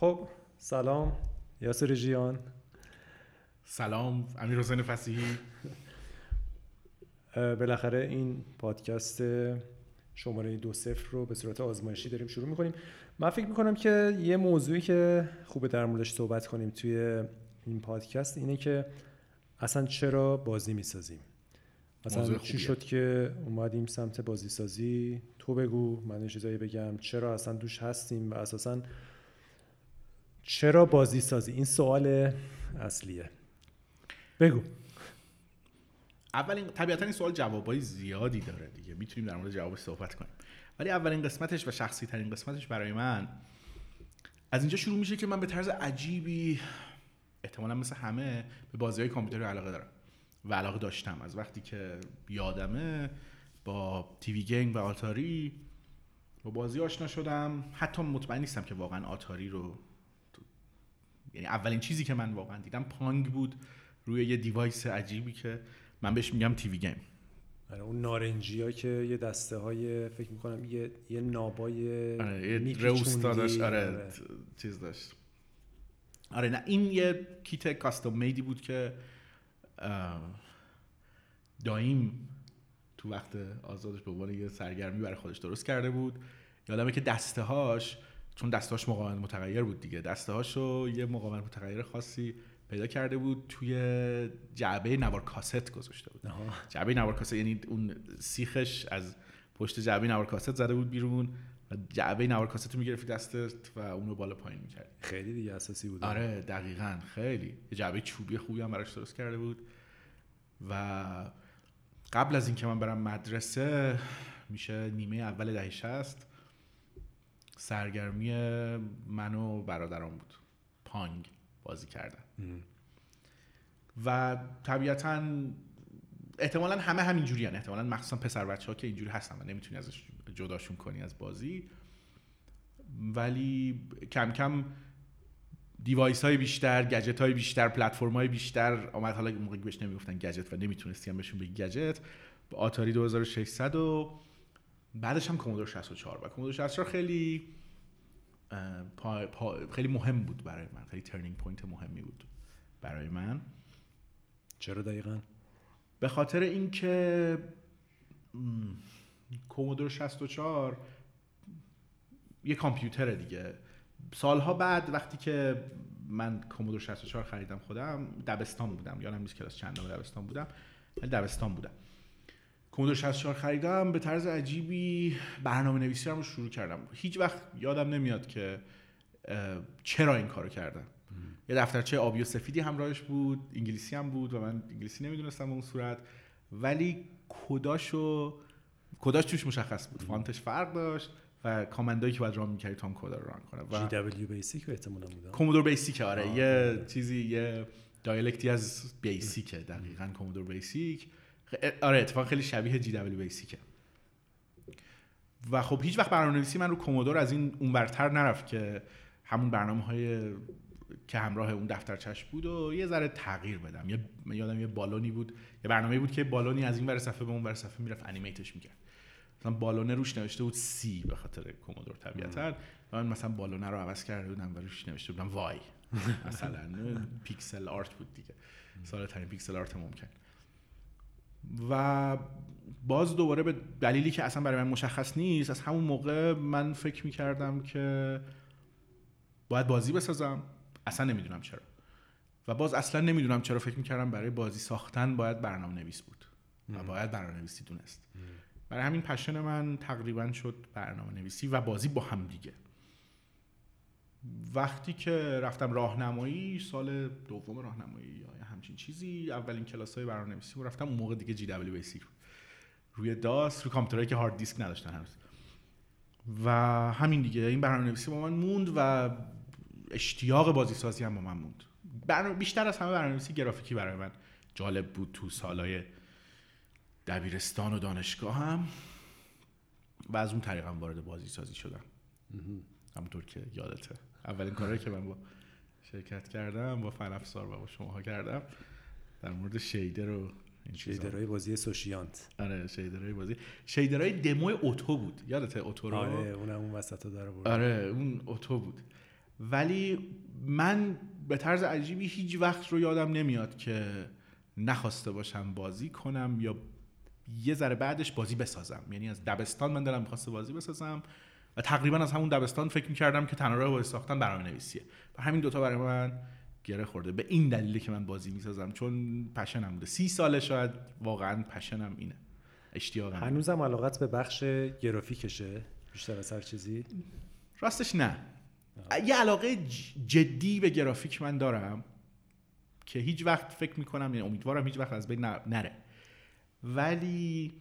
خب سلام. یاسر جیان. سلام امیر حسین فسیحی. بالاخره این پادکست شماره دو صفر رو به صورت آزمایشی داریم شروع می‌کنیم. من فکر می‌کنم که یه موضوعی که خوبه در موردش صحبت کنیم توی این پادکست اینه که اصلا چرا بازی می‌سازیم؟ اصلا چی شد که اومدیم سمت بازی سازی تو بگو من چیزایی بگم. چرا اصلا دوش هستیم و اساسا چرا بازی سازی؟ این سوال اصلیه. بگو. اولین طبیعتا این سوال جوابای زیادی داره دیگه. می‌تونیم در مورد جوابش صحبت کنیم. ولی اولین قسمتش و شخصی ترین قسمتش برای من از اینجا شروع میشه که من به طرز عجیبی احتمالا مثل همه به بازی های کامپیوتری علاقه دارم و علاقه داشتم. از وقتی که یادمه با تیوی گیم و آتاری با بازی آشنا شدم. حتی مطمئن نیستم که واقعا آتاری رو یعنی اولین چیزی که من واقعا دیدم Pong بود روی یه device عجیبی که من بهش میگم TV game. آره اون نارنجی ها که یه دسته های فکر می‌کنم یه, یه نابای آره یه روستا داشت. آره, آره. چیز داشت. آره نه این یه kit custom made ی بود که دایم تو وقت آزادش به عنوان یه سرگرمی برای خودش درست کرده بود. یادمه که دسته هاش چون دسته هاش مقاومت متغیر بود دیگه. دسته هاشو یه مقاومت متغیر خاصی پیدا کرده بود توی جعبه نوار کاست گذاشته بود. جعبه نوار کاست یعنی اون سیخش از پشت جعبه نوار کاست زده بود بیرون و جعبه نوار کاست رو می‌گرفتی دستت و اونو بالا پایین می‌کردی خیلی دیگه اساسی بود. آره دقیقا. خیلی. یه جعبه چوبی خوبی هم براش درست کرده بود. و قبل از اینکه من برم مدرسه میشه نیمه اول دهه سرگرمی من و برادران بود. پانگ بازی کردن. و طبیعتا احتمالا همه همینجوری هن. احتمالا مخصوصا پسر بچه ها که اینجوری هستن و نمی‌تونی ازش جداشون کنی از بازی. ولی کم کم device های بیشتر گجت های بیشتر پلتفرم های بیشتر آمد. حالا موقعی بهش نمی‌گفتن گجت و نمی‌تونستی هم بهشون بگی گجت. با آتاری 2600 و بعدش هم Commodore 64 و Commodore 64 خیلی پا، پا، خیلی مهم بود برای من خیلی turning point مهمی بود برای من. چرا دقیقا؟ به خاطر اینکه Commodore 64 یه کامپیوتر دیگه. سالها بعد وقتی که من کومودور 64 خریدم خودم دبستان بودم. یادم نیست کلاس چندم دبستان بودم ولی دبستان بودم. کومودور 64 خریدم. به طرز عجیبی برنامه نویسی رو شروع کردم. هیچ وقت یادم نمیاد که چرا این کارو کردم. یه دفترچه آبی و سفیدی همراهش بود انگلیسی هم بود و من انگلیسی نمی‌دونستم اون صورت. ولی کداشو کداش توش مشخص بود. font ش فرق داشت و command ایی که باید run می‌کردی تا اون کد رو run کنه. و G W Basic احتمالاً بود Commodore Basic آره. یه چیزی یه dialect ی از Basic دقیقاً Commodore Basic. آره اتفاق خیلی شبیه GW Basic ه و خب هیچ وقت برنامه‌نویسی من رو Commodore از این اونورتر نرفت که همون برنامه های که همراه اون دفترچش بود و یه ذره تغییر بدم. یه یادم یه بالونی بود یه برنامه بود که بالونی از این ور صفحه به اون ور صفحه می‌رفت animate ش می‌کرد. مثلا بالونه روش نوشته بود C به خاطر Commodore طبیعتا. من مثلا بالونه رو عوض کرده بودم و روش نوشته بودم Y. مثلا pixel art بود دیگه. ساده ترین pixel art ممکن. و باز دوباره به دلیلی که اصلا برای من مشخص نیست از همون موقع من فکر می‌کردم که باید بازی بسازم. اصلا نمی‌دونم چرا. و باز اصلا نمی‌دونم چرا فکر می‌کردم برای بازی ساختن باید برنامه نویس بود و باید برنامه نویسی دونست برای همین passion من تقریبا شد برنامه نویسی و بازی با هم دیگه. وقتی که رفتم راهنمایی سال دوم راهنمایی یا همچین چیزی. اولین کلاس های برنامه نویسی رفتم اون موقع دیگه GW Basic روی DOS روی کامپیوترهایی که هارد دیسک نداشتن هنوز. و همین دیگه. این برنامه نویسی با من موند و اشتیاق بازی سازی هم با من موند. بیشتر از همه برنامه نویسی گرافیکی برای من جالب بود تو سالهای دبیرستان و دانشگاه هم. و از اون طریق وارد بازی سازی شدم همونطور که یادته. اولین کاری که من با شرکت کردم با فن افزار و با شماها کردم. در مورد شیدر و شیدرهای بازی سوشیانت. آره شیدرهای بازی. شیدرهای دمو اوتو بود. یادت اوتو رو؟ آره اون اون وسط داره آره اون اوتو بود. ولی من به طرز عجیبی هیچ وقت رو یادم نمیاد که نخواسته باشم بازی کنم یا یه ذره بعدش بازی بسازم. یعنی از دبستان من دلم می‌خواسته بازی بسازم. و تقریبا از همون دبستان فکر می‌کردم که تنها راه ساختن برنامه نویسیه و همین دوتا برای من گره خورده. به این دلیلی که من بازی می‌سازم چون پشنم بوده. سی ساله شاید واقعا پشنم اینه. اشتیاقم هنوزم علاقت به بخش گرافیکشه؟ بیشتر از هر چیزی؟ راستش نه. یه علاقه جدی به گرافیک من دارم که هیچ وقت فکر می‌کنم یعنی امیدوارم هیچ وقت از بین نره. ولی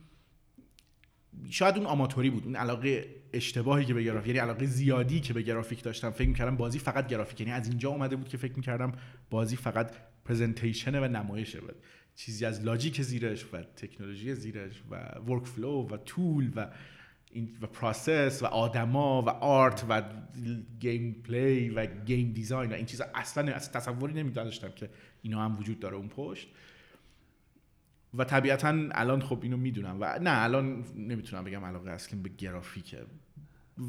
شاید اون آماتوری بود اون علاقه اشتباهی که به گرافیک یعنی علاقه زیادی که به گرافیک داشتم فکر می‌کردم بازی فقط گرافیک. یعنی از اینجا اومده بود که فکر می‌کردم بازی فقط presentation و نمایشه بود. چیزی از logic زیرش و تکنولوژی زیرش و workflow و tool و این و process و آدما و art و gameplay و game design و این چیزا اصلا از تصوری نمیداشتم که اینا هم وجود داره اون پشت. و طبیعتا الان خب اینو می‌دونم و نه الان نمی‌تونم بگم علاقه اصلا به گرافیکه.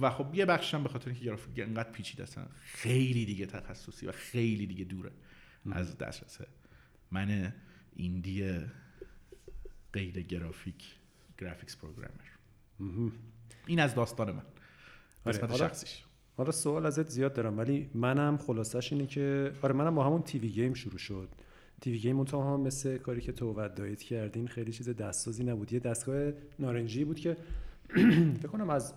و خب یه بخشم به خاطر اینکه گرافیک انقدر پیچیده است خیلی دیگه تخصصی و خیلی دیگه دوره از دسترس من ایندی غیر گرافیک گرافیکس پروگرامر. این از داستان من. آره حالا شخصیش. حالا سوال ازت زیاد دارم ولی منم خلاصش اینه که آره منم با همون تیوی گیم شروع شد. تیوی گیم هم مثل کاری که تو و دایت کردین خیلی چیز دستسازی نبود. یه دستگاه نارنجی بود که فکر کنم از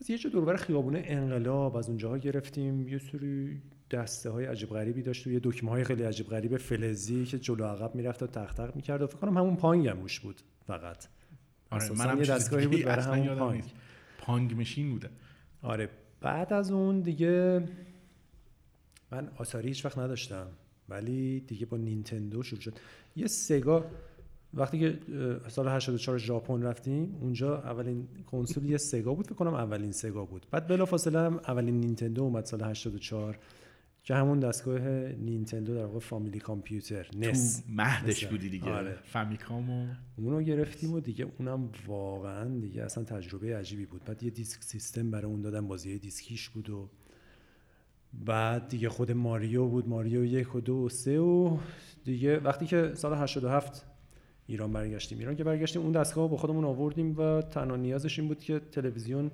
از یه جا دوربر خیابونه انقلاب از اونجاها گرفتیم. یه سری دسته های عجیب غریبی داشت و یه دکمه های خیلی عجیب غریب فلزی که جلو عقب می‌رفت و تق تق می‌کرد و فکر کنم همون پانگ هم بود فقط. آره منم یه دستگاهی بود برای همون پانگ. پانگ مشین بوده. آره بعد از اون دیگه من آثاری هیچ وقت نداشتم ولی دیگه با نینتندو شروع شد. یه سگا وقتی که سال 84 ژاپن رفتیم اونجا اولین کنسول یه سگا بود فکر کنم اولین سگا بود. بعد بلافاصله هم اولین نینتندو اومد سال 84 که همون دستگاه نینتندو در واقع فامیلی کامپیوتر نس. مهدش بودی دیگه. آره. فامیکامو؟ اونو گرفتیم و دیگه اونم واقعا دیگه اصلا تجربه عجیبی بود. بعد یه دیسک سیستم برای اون دادن بازی دیسکیش بود و بعد دیگه خود ماریو بود. ماریو یک و دو و سه و دیگه وقتی که سال 87 ایران برگشتیم. ایران که برگشتیم اون دستگاه با خودمون آوردیم و تنها نیازش این بود که تلویزیون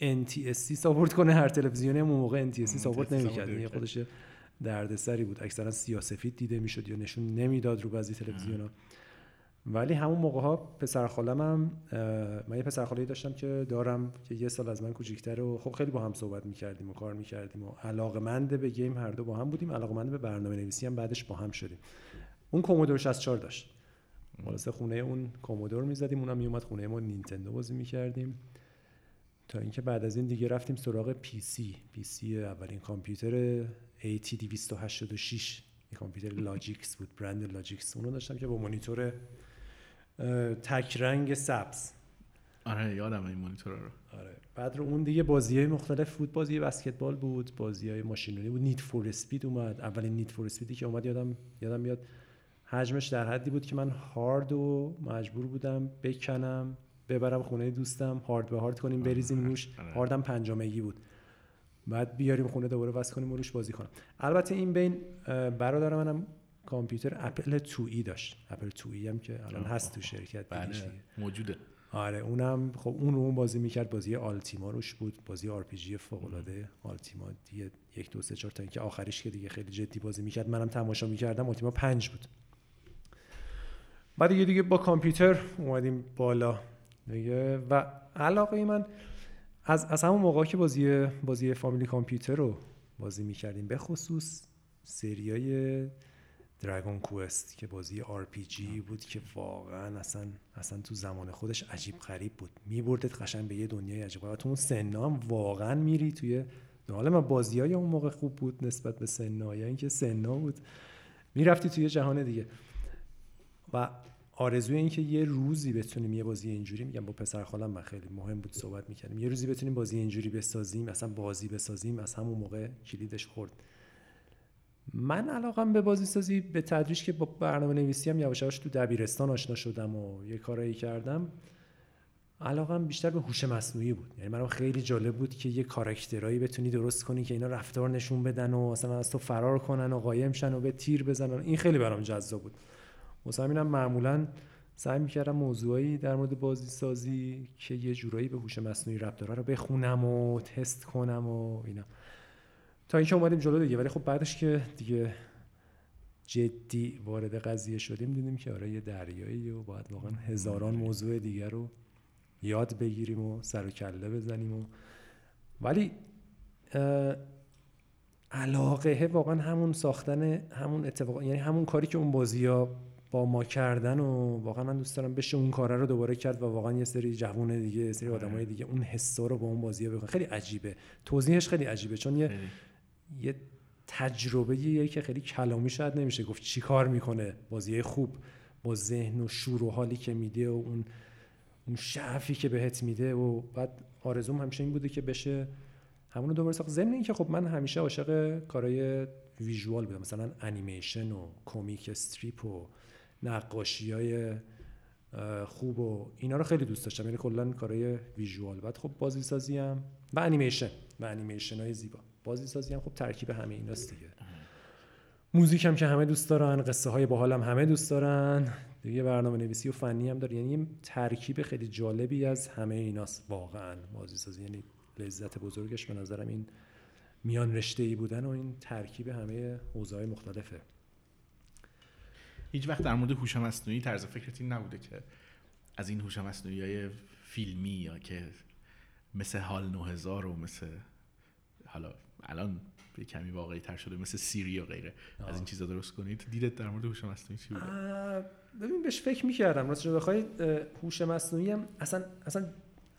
NTSC ساپورت کنه. هر تلویزیونی اون موقع NTSC ساپورت نمی‌کرد. یه خودش دردسری بود. اکثرا سیاسفید دیده می‌شد یا نشون نمی‌داد رو بعضی تلویزیونا. ولی همون موقع ها پسر خالم هم من یه پسر خاله داشتم که دارم که یه سال از من کوچیک‌تر و خب خیلی با هم صحبت می‌کردیم و کار می‌کردیم و علاقمند به گیم هر دو با هم بودیم. علاقمند به برنامه نویسی هم بعدش با هم شدیم. اون کومودور 64 داشت. خلاصه خونه اون کومودور می‌زدیم اونم میومد خونه ما نینتندو بازی می‌کردیم. تا اینکه بعد از این دیگه رفتیم سراغ PC PC اولین کامپیوتر AT 286 یه کامپیوتر لاجیکس بود برند لاجیکس اونو داشتم که با مانیتور تک رنگ سبز. آره یادم این مانیتور رو. آره. بعد رو اون دیگه بازی های مختلف بود. بازی بسکتبال بود بازی های ماشینونی بود. Need for Speed اومد. اولین Need for Speed ی که اومد یادم یادم میاد حجمش در حدی بود که من هارد و مجبور بودم بکنم ببرم خونه دوستم هارد به هارد کنیم بریزیم روش. آره. هاردم پنجاه مگی بود. بعد بیاریم خونه دوباره وصل کنیم و روش بازی کنم. البته این بین برادر منم کامپیوتر اپل 2 e داشت. اپل 2 e هم که الان هست تو شرکت بله موجوده. آره اونم خب اون رو اون بازی می‌کرد بازی Ultima روش بود. بازی RPG فوق العاده Ultima دیگه یک دو سه چهار تا اینکه آخریش که دیگه خیلی جدی بازی می‌کرد منم تماشا می‌کردم. Ultima 5 بود. بعد دیگه دیگه با کامپیوتر اومدیم بالا دیگه. و علاقه من از از همون موقع که بازی بازی فامیلی کامپیوتر رو بازی می‌کردیم به خصوص سریای دراگون کوست که بازی آر پی جی بود که واقعا اصلا اصلا تو زمان خودش عجیب غریب بود. میبردت قشنگ به یه دنیای عجیب و تو اون سنا هم واقعا میری توی حالا من. بازی های اون موقع خوب بود نسبت به سنا یا اینکه سنا بود. می‌رفتی توی جهان دیگه. و آرزوی این که یه روزی بتونیم یه بازی اینجوری میگم با پسر خالم من خیلی مهم بود صحبت می‌کردیم. یه روزی بتونیم بازی اینجوری بسازیم اصلا بازی بسازیم از همون موقع کلیدش خورد. من علاقم به بازی سازی به تدریج که با برنامه نویسی هم یواش تو دبیرستان آشنا شدم و یه کارایی کردم علاقم بیشتر به هوش مصنوعی بود. یعنی برام خیلی جالب بود که یه کاراکترایی بتونی درست کنی که اینا رفتار نشون بدن و مثلا از تو فرار کنن و قایم شن و به تیر بزنن. این خیلی برام جذاب بود. واسه همینم معمولا سعی می‌کردم موضوعی در مورد بازی سازی که یه جورایی به هوش مصنوعی ربط داره رو بخونم و تست کنم و اینا. تا اینکه اومدیم جلو دیگه ولی خب بعدش که دیگه جدی وارد قضیه شدیم دیدیم که آره یه دریایی و باید واقعا هزاران موضوع دیگر رو یاد بگیریم و سر و کله بزنیم و ولی علاقه واقعا همون ساختن همون اتفاق یعنی همون کاری که اون بازی ها با ما کردن و واقعا من دوست دارم بشه اون کاره رو دوباره کرد و واقعا یه سری جوون دیگه یه سری آره. آدمای دیگه اون حسا رو با اون بازی ها خیلی عجیبه. توضیحش خیلی عجیبه چون یه یه تجربه یه که خیلی کلامی شاید نمیشه گفت چی کار می‌کنه بازی خوب با ذهن و شور و حالی که میده و اون اون شعفی که بهت میده و بعد آرزوم همیشه این بوده که بشه همونو دوباره ساخت. ضمن اینکه خب من همیشه عاشق کارهای visual بودم مثلا انیمیشن و کمیک استریپ و نقاشی های خوب و اینا رو خیلی دوست داشتم. یعنی کلا کارهای visual. بعد خب بازی سازی هم و انیمیشن. و انیمیشن های زیبا. بازی سازی هم خب ترکیب همه ایناست دیگه. موزیک هم که همه دوست دارن قصه های باحال هم همه دوست دارن. دیگه برنامه نویسی و فنی هم داره یعنی ترکیب خیلی جالبی از همه ایناست. واقعا بازی سازی یعنی لذت بزرگش به نظرم این میان رشته ای بودن و این ترکیب همه حوزه‌های مختلفه. هیچ وقت در مورد هوش مصنوعی طرز فکرت این نبوده که از این هوش مصنوعی های فیلمی یا که مثل حال 9000 و مثل حالا الان یه کمی واقعی تر شده مثل سیری و غیره. از این چیزا درست کنید؟ دیدت در مورد هوش مصنوعی چی بوده؟ ببین بهش فکر می‌کردم. راستش بخواید هوش مصنوعی هم اصلا اصلا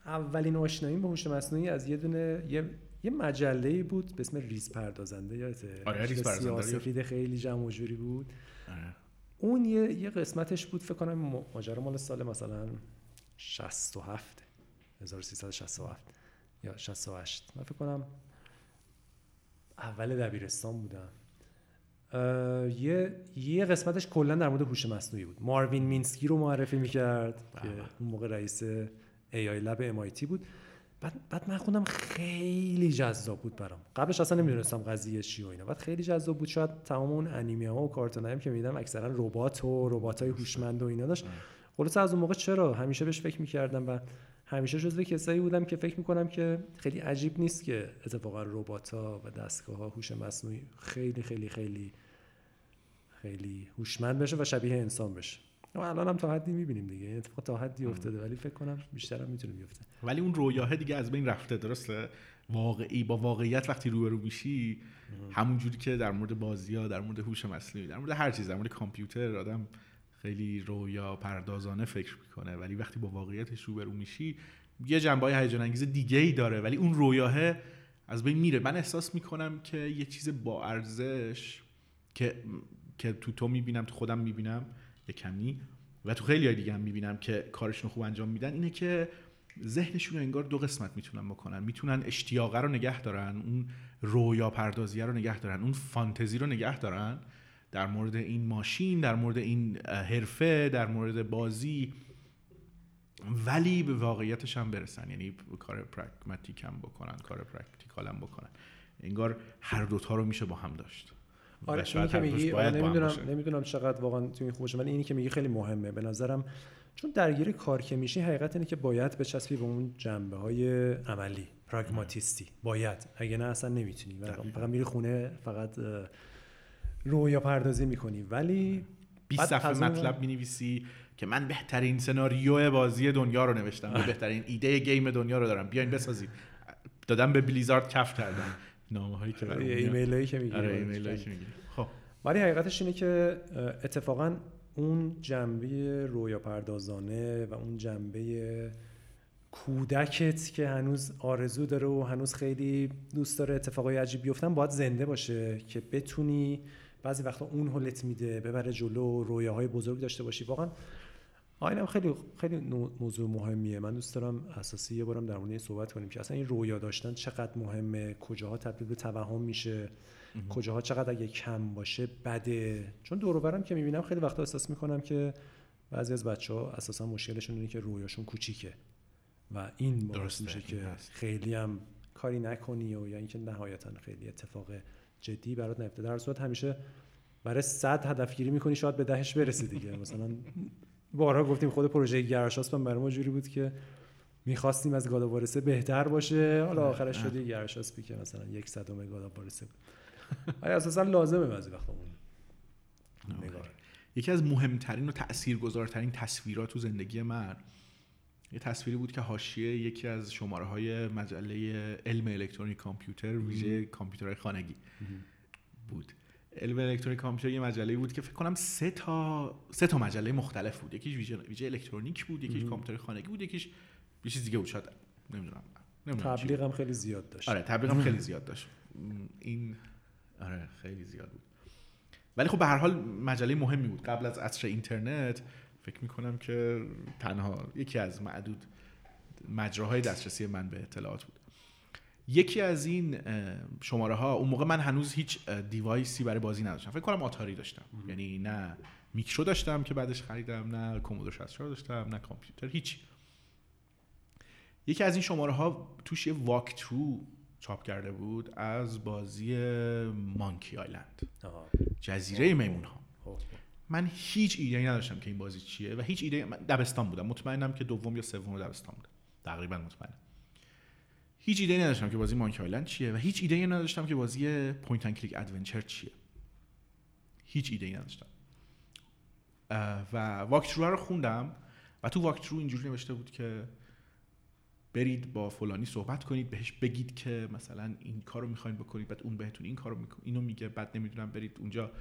اولین آشناییم با هوش مصنوعی از یه دونه یه یه مجله بود به اسم ریز پردازنده. یادته؟ آره ریز پردازنده. خیلی جمع و جوری بود. آره. اون یه یه قسمتش بود فکر کنم ماجرا مال سال مثلا 67 1367 یا 68 من فکر کنم اول دبیرستان بودم. یه یه قسمتش کلا در مورد هوش مصنوعی بود. ماروین مینسکی رو معرفی می‌کرد که. اون موقع رئیس آی لب MIT بود. بعد بعد من خوندم خیلی جذاب بود برام. قبلش اصلا نمی‌دونستم قضیه چی و اینا. بعد خیلی جذاب بود. شاید تمام اون انیمه ها و کارتون که میدم اکثرا ربات و ربات های هوشمند و اینا داشت. خلاص از اون موقع چرا؟ همیشه بهش فکر می‌کردم و همیشه جزو کسایی بودم که فکر می‌کنم که خیلی عجیب نیست که اتفاقا ربات ها و دستگاه ها هوش مصنوعی خیلی خیلی خیلی خیلی هوشمند بشه و شبیه انسان بشه. و الان هم تا حدی می‌بینیم دیگه. این اتفاق تا حدی افتاده. ولی فکر کنم بیشتر هم می‌تونه بیفته. ولی اون رویاه دیگه از بین رفته درسته؟ واقعی با واقعیت وقتی روبرو میشی همونجوری که در مورد بازی ها در مورد هوش مصنوعی در مورد هر چیز در مورد کامپیوتر آدم خیلی رویا پردازانه فکر می‌کنه. ولی وقتی با واقعیتش روبرو میشی یه جنبه های هیجان انگیز دیگه ای داره. ولی اون رویاه از بین میره. من احساس می‌کنم که یه چیز با ارزش که که تو تو می‌بینم تو خودم می‌بینم یه کمی. و تو خیلی های دیگه هم می‌بینم که کارشون خوب انجام میدن اینه که ذهنشون رو انگار دو قسمت می‌تونن بکنن. می‌تونن اشتیاقه رو نگه دارن اون رویا پردازی رو نگه دارن اون فانتزی رو نگه دارن. در مورد این ماشین در مورد این حرفه در مورد بازی. ولی به واقعیتش هم برسن. یعنی کار pragmatic هم بکنن کار practical هم بکنن. انگار هر دوتا رو میشه با هم داشت. آره این که میگی آره نمی‌دونم نمی‌دونم چقدر واقعا تو این خوبه ولی اینی که میگی خیلی مهمه. به نظرم چون درگیر کار که میشی حقیقت اینه که باید بچسبی به اون جنبه های عملی پراگماتیستی. باید. اگه نه اصلا نمی‌تونی. فقط میری خونه فقط رویا پردازی می‌کنی. ولی 20 صفحه مطلب می‌نویسی که من بهترین سناریو بازی دنیا رو نوشتم بهترین ایده گیم دنیا رو دارم. بیاین بسازید دادم به بلیزارد کف کردم. نامه هایی که برای ایمیل هایی که می‌گیری آره ایمیل هایی که خب. ولی حقیقتش اینه که اتفاقا اون جنبه رویا پردازانه و اون جنبه کودکت که هنوز آرزو داره و هنوز خیلی دوست داره اتفاقای عجیب بیفتن باید زنده باشه که بتونی بعضی وقتا اون حلت میده ببره جلو رویاهای بزرگ داشته باشی. واقعا آینم خیلی خیلی موضوع مهمیه. من دوست دارم اساسی یه بارم در مورد صحبت کنیم که اصلا این رویا داشتن چقدر مهمه کجاها تبدیل به توهم میشه کجاها چقدر اگه کم باشه بده. چون دور برم که می‌بینم خیلی وقتا احساس می‌کنم که بعضی از بچه ها اساسا مشکلشون اینه که رویاشون کوچیکه. و این باعث درسته، میشه این که هست. خیلی هم کاری نکنی و یا اینکه نهایتا خیلی اتفاق جدی برات نیفته. در صورت همیشه برای 100 هدفگیری می‌کنی شاید به دهش برسی دیگه. مثلا بارها گفتیم خود پروژه گرشاسپ هم برای ما جوری بود که می‌خواستیم از گاداوارسه بهتر باشه. حالا آخرش شد یه گرشاسپی که مثلا یک صدم گاداوارسه بود ولی اساسا لازمه بعضی وقتا نگاه؟ یکی از مهمترین و تاثیرگذارترین تصویرات تو زندگی من یه تصویری بود که حاشیه یکی از شماره های مجله علم الکترونیک کامپیوتر ویژه کامپیوترهای خانگی بود. علم الکترونیک کامپیوتر یه مجله بود که فکر کنم سه تا سه تا مجله مختلف بود. یکیش ویژه, ویژه الکترونیک بود یکیش کامپیوتر خانگی بود یکیش یه چیز دیگه بود. شاید نمی‌دونم. نمی‌دونم تبلیغ هم خیلی زیاد داشت. آره تبلیغم خیلی زیاد داشت. این آره خیلی زیاد بود. ولی خب به هر حال مجله مهمی بود. قبل از عصر اینترنت فکر می‌کنم که تنها یکی از معدود مجراهای دسترسی من به اطلاعات بود. یکی از این شماره ها اون موقع من هنوز هیچ دیوایسی برای بازی نداشتم. فکر کنم آتاری داشتم. یعنی نه میکرو داشتم که بعدش خریدم نه کومودور 64 داشتم نه کامپیوتر هیچ یکی از این شماره ها توش یه واک ترو چاپ کرده بود از بازی مانکی آیلند. جزیره میمون ها. من هیچ ایده ای نداشتم که این بازی چیه و هیچ ایده من دبستان بودم. مطمئنم که دوم یا سوم دبستان بودم. تقریبا مطمئنم. هیچ ایده ای نداشتم که بازی Monkey Island چیه و هیچ ایده ای نداشتم که بازی point and click adventure چیه. هیچ ایده ای نداشتم و walkthrough رو خوندم و تو walkthrough اینجوری نوشته بود که برید با فلانی صحبت کنید بهش بگید که مثلا این کارو می‌خواین بکنید بعد اون بهتون این کارو می‌کنه اینو میگه بعد نمی‌دونم برید اونجا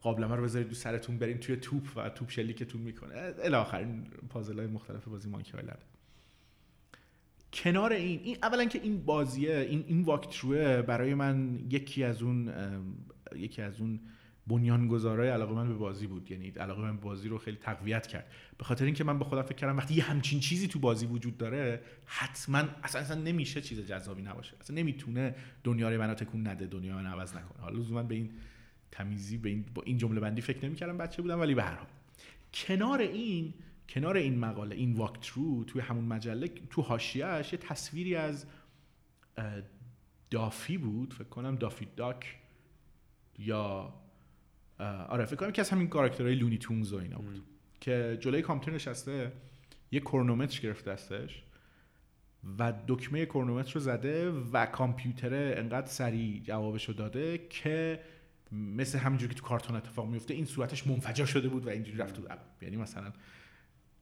قابلمه رو بذارید رو سرتون برین توی توپ و توپ شلیکتون می‌کنه. الی آخر این پازل های مختلف بازی مانکی آیلند کنار این این اولا که این بازیه این این واکتروه برای من یکی از اون یکی از اون بنیانگذارای علاقه من به بازی بود. یعنی علاقه من به بازی رو خیلی تقویت کرد. به خاطر اینکه من به خودم فکر کردم وقتی همچین چیزی تو بازی وجود داره حتما اصلا اصلا نمیشه چیز جذابی نباشه. اصلا نمی‌تونه دنیا رو منو تکون نده دنیا من عوض نکنه. حالا لزوما به این تمیزی به این با این جمله بندی فکر نمی‌کردم بچه بودم ولی به هر حال. کنار این کنار این مقاله این واک ترو توی همون مجله تو حاشیه‌اش یه تصویری از دافی بود فکر کنم دافی داک یا آره فکر کنم که از همین کاراکترهای لونی تونز و اینا بود. که جلوی کامپیوتر نشسته یه کرونومتر گرفته دستش و دکمه کرونومتر رو زده و کامپیوتر انقدر سریع جوابشو داده که مثل همینجوری که تو کارتون اتفاق میفته این صورتش منفجر شده بود و اینجوری رفت تو یعنی مثلا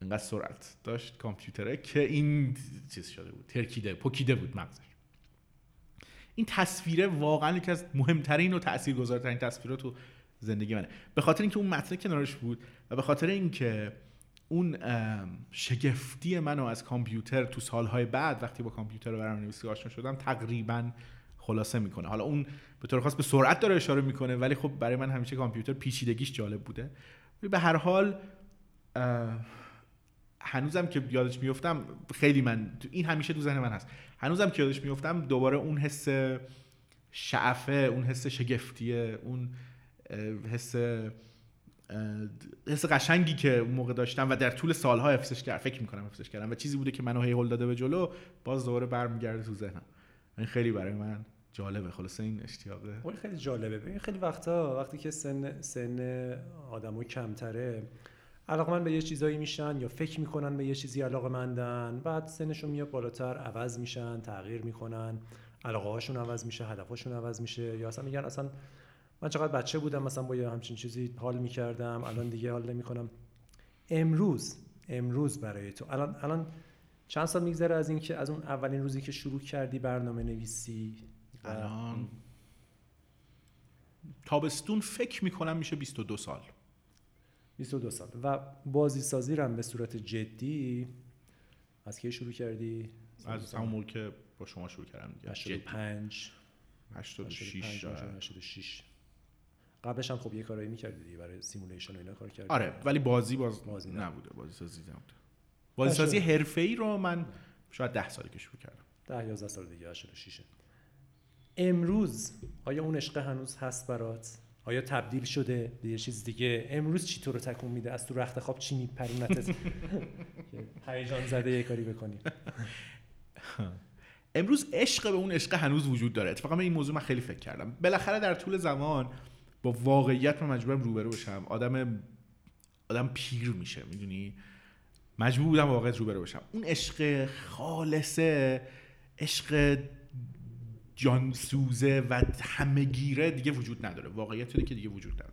انقدر سرعت داشت کامپیوتره که این چیز شده بود ترکیده پکیده بود مغزش. این تصویره واقعا یکی از مهمترین و تاثیرگذارترین تصویرات تو زندگی منه. به خاطر اینکه اون متن کنارش بود و به خاطر اینکه اون شگفتی منو از کامپیوتر تو سالهای بعد وقتی با کامپیوتر و برنامه‌نویسی آشنا شدم تقریبا خلاصه می‌کنه. حالا اون به طور خاص به سرعت داره اشاره می‌کنه ولی خب برای من همیشه کامپیوتر پیچیدگیش جالب بوده. به هر حال هنوزم که یادش میفتم خیلی من این همیشه تو ذهن من هست. هنوزم که یادش میفتم دوباره اون حس شعفه اون حس شگفتیه اون حس حس قشنگی که اون موقع داشتم و در طول سالها حفظش کردم. فکر می‌کنم حفظش کردم و چیزی بوده که منو هی هل داده به جلو باز دوباره برمیگرده تو ذهنم. این خیلی برای من جالبه. خلاصه این اشتیاقه خیلی جالبه. خیلی وقتا وقتی که سن سن آدمو کمتره علاقمند به یه چیزایی میشن یا فکر می‌کنن به یه چیزی علاقمندن بعد سنشون میاد بالاتر عوض میشن تغییر می‌کنن علاقه هاشون عوض میشه هدفاشون عوض میشه یا اصلا میگن اصلا من چقدر بچه بودم مثلا با یه همچین چیزی حال می‌کردم الان دیگه حال نمی‌کنم. امروز امروز برای تو الان الان چند سال میگذره از اینکه از اون اولین روزی که شروع کردی برنامه نویسی؟ الان تابستون فکر می‌کنم میشه 22 سال. 22 سال و بازی سازی رو هم به صورت جدی از کی شروع کردی؟ از همون موقع که با شما شروع کردم دیگه جدی. 85 86 85 شاید. 86 قبلش هم خب یه کارایی می‌کردی دیگه برای simulation و اینا کار کردی آره ولی بازی باز بازی. نبوده بازی سازی نبوده بازی سازی. حرفه‌ای رو من شاید 10 سالی که شروع کردم 10 11 سال دیگه 86 امروز آیا اون عشق هنوز هست برات؟ آیا تبدیل شده؟ به یه چیز دیگه. امروز چی تو رو تکون میده؟ از تو رخت خواب چی میپرونتت هیجان زده یه کاری بکنی امروز عشق به اون عشق هنوز وجود داره. اتفاقا به این موضوع من خیلی فکر کردم. بالاخره در طول زمان با واقعیت من مجبورم روبرو بشم. آدم آدم پیر میشه می‌دونی؟ مجبور بودم واقعیت روبرو بشم. اون عشق خالصه عشق جانسوزه و همهگیره دیگه وجود نداره. واقعیت که دیگه وجود نداره.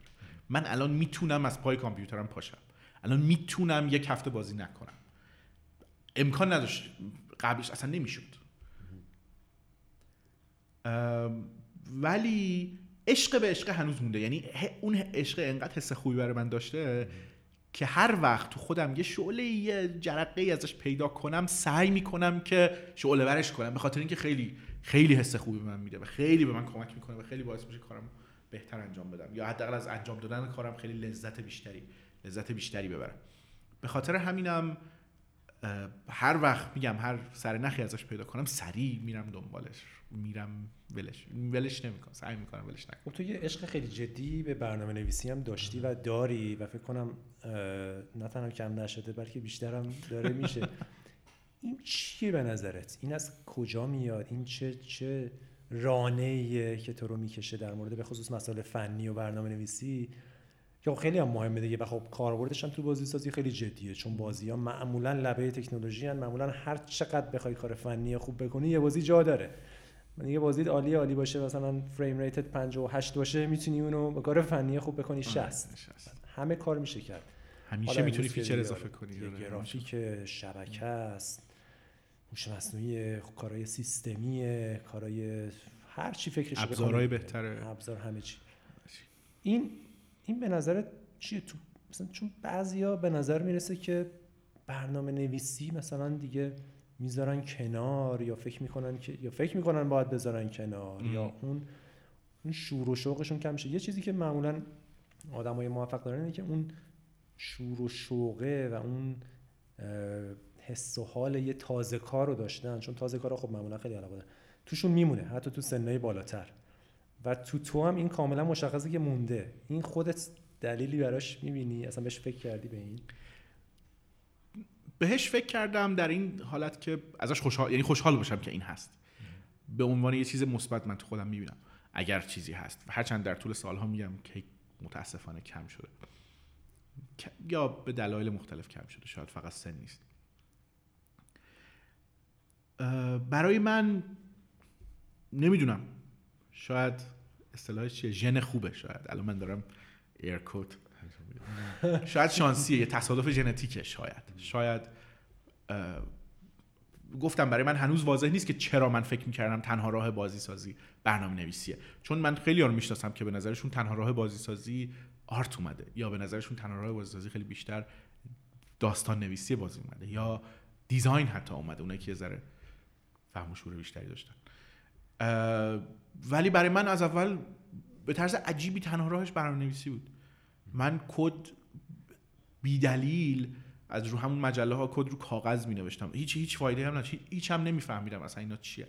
من الان می‌تونم از پای کامپیوترم پاشم. الان می‌تونم یک هفته بازی نکنم. امکان نداشت. قبلش اصلا نمی‌شد. ولی عشق به عشق هنوز مونده. یعنی اون عشق انقدر حس خوبی برای من داشته که هر وقت تو خودم یه شعله یه جرقه ازش پیدا کنم سعی می‌کنم که شعله برش کنم. به خاطر اینکه خیلی خیلی حس خوبی به من میده و خیلی به من کمک می‌کنه و خیلی باعث میشه کارم بهتر انجام بدم. یا حداقل از انجام دادن کارم خیلی لذت بیشتری لذت بیشتری ببرم. به خاطر همینم هر وقت میگم هر سر نخی ازش پیدا کنم سریع میرم دنبالش. میرم ولش ولش نمی‌کنم سعی می‌کنم ولش نکنم. خب تو یه عشق خیلی جدی به برنامه نویسی هم داشتی و داری و فکر کنم نه تنها کم نشده بلکه بیشترم داره میشه. این چیه به نظرت؟ این از کجا میاد؟ این چه چه رانه که تو رو می‌کشه در مورد به خصوص مسائل فنی و برنامه نویسی که خب خیلی هم مهمه دیگه. و خب کاربردش هم تو بازی سازی خیلی جدیه. چون بازی ها معمولا لبه تکنولوژی هن. معمولا هر چقدر بخوای کار فنی خوب بکنی یه بازی جا داره. من یه بازی عالی عالی باشه مثلا frame rate ت 58 باشه می‌تونی اونو با کار فنی خوب بکنی. 60 همه کار میشه کرد. همیشه می‌تونی feature اضافه کنی. آره. گرافیک شبکه است. هوش مصنوعی کارهای سیستمی کارهای هر چی فکرش ابزارهای بهتره. ابزار همه چی. این این به نظر چیه تو؟ مثلا چون بعضیا به نظر می‌رسه که برنامه نویسی مثلا دیگه می‌ذارن کنار یا فکر می‌کنن که یا فکر می‌کنن باید بذارن کنار یا اون اون شور و شوقشون کم شه یه چیزی که معمولا آدمای موفق دارن اینه که اون شور و شوقه و اون حس و حال یه تازه کار رو داشتن. چون تازه کارا خب معمولا خیلی علاقه دارن. توشون میمونه حتی تو سنهای بالاتر. و تو تو هم این کاملا مشخصه که مونده. این خودت دلیلی براش می‌بینی؟ اصلا بهش فکر کردی به این؟ بهش فکر کردم در این حالت که ازش خوشحال یعنی خوشحال باشم که این هست. به عنوان یه چیز مثبت من تو خودم می‌بینم. اگر چیزی هست. هرچند در طول سالها میگم که متاسفانه کم شده. یا به دلایل مختلف کم شده. شاید فقط سن نیست. برای من نمی‌دونم. شاید اصطلاحش چیه؟ ژن خوبه شاید. الان من دارم ایرکوت شاید شانسیه یه تصادف ژنتیکه شاید. شاید گفتم برای من هنوز واضح نیست که چرا من فکر می‌کردم تنها راه بازی سازی برنامه نویسیه چون من خیلی رو می‌شناسم که به نظرشون تنها راه بازی سازی آرت اومده یا به نظرشون تنها راه بازی سازی خیلی بیشتر داستان نویسی بازی اومده یا دیزاین حتی اومده. اونایی که ذره فهم و شعور بیشتری داشتن. ولی برای من از اول به طرز عجیبی تنها راهش برنامه نویسی بود. من کد بیدلیل از رو همون مجله ها کد رو کاغذ می نوشتم هیچ هیچ فایده هم نداشت. هیچ هم نمیفهمیدم اصلا اینا چیه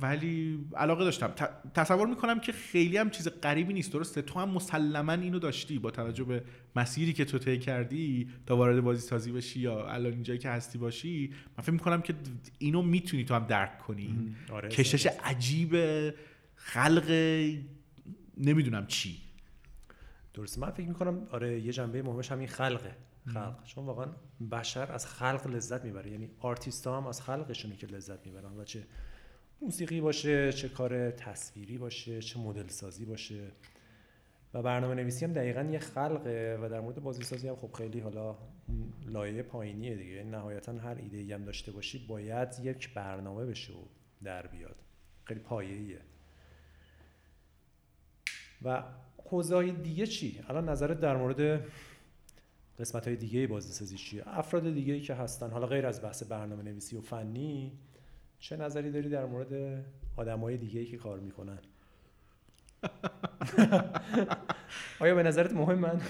ولی علاقه داشتم. تصور می‌کنم که خیلی هم چیز غریبی نیست. درسته؟ تو هم مسلما اینو داشتی با توجه به مسیری که تو طی کردی تا وارد بازی سازی بشی یا الان اینجایی که هستی باشی. من فکر می‌کنم که اینو می‌تونی تو هم درک کنی. آره کشش عجیب خلق نمی‌دونم چی. درست من فکر می‌کنم آره یه جنبه مهمش همین خلقه. خلق. چون واقعا بشر از خلق لذت می‌بره. یعنی آرتیست هم از خلقشونه که لذت می‌برن. و چه موسیقی باشه چه کار تصویری باشه چه مدل سازی باشه. و برنامه نویسی هم دقیقا یه خلقه و در مورد بازی سازی هم خب خیلی حالا لایه پایینیه دیگه. یعنی نهایتا هر ایده هم داشته باشی باید یک برنامه بشه و در بیاد. خیلی پایه‌ایه. و حوزه های دیگه چی؟ الان نظرت در مورد قسمت های دیگه بازی سازی چیه؟ افراد دیگه ای که هستن حالا غیر از بحث برنامه نویسی و فنی چه نظری داری در مورد آدم های دیگه ای که کار می‌کنن؟ آیا به نظرت مهم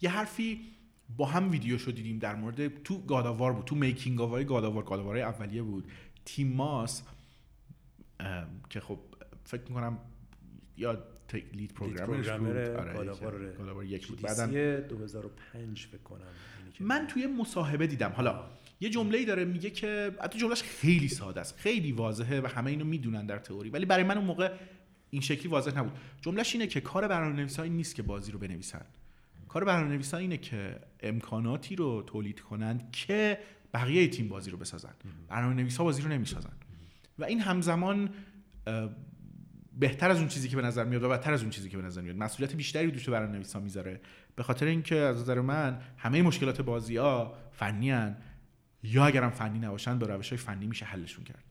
یه حرفی با هم ویدیو شو دیدیم در مورد تو گاداوار بود تو میکینگ آوای گاداوار گاداوار اولیه بود. تیم ماس که خب فکر می‌کنم یا لید پروگرامر آره یک بود. بعدن 2005 فکر کنم من توی مصاحبه دیدم. حالا یه جمله ای داره میگه که حتی جملهش خیلی ساده است. خیلی واضحه و همه اینو می‌دونن در تئوری. ولی برای من اون موقع این شکلی واضح نبود. جملهش اینه که کار برنامه‌نویسا نیست که بازی رو بنویسن. کار برنامه‌نویسا اینه که امکاناتی رو تولید کنند که بقیه تیم بازی رو بسازن. برنامه‌نویسا بازی رو نمی‌سازن. و این همزمان بهتر از اون چیزی که به نظر میاد و بدتر از اون چیزی که به نظر میاد. مسئولیت بیشتری دوش برنامه‌نویسا می‌ذاره. به خاطر اینکه از نظر من همه مشکلات بازی ها فنی هن یا اگرم فنی نباشن با روش های فنی میشه حلشون کرد.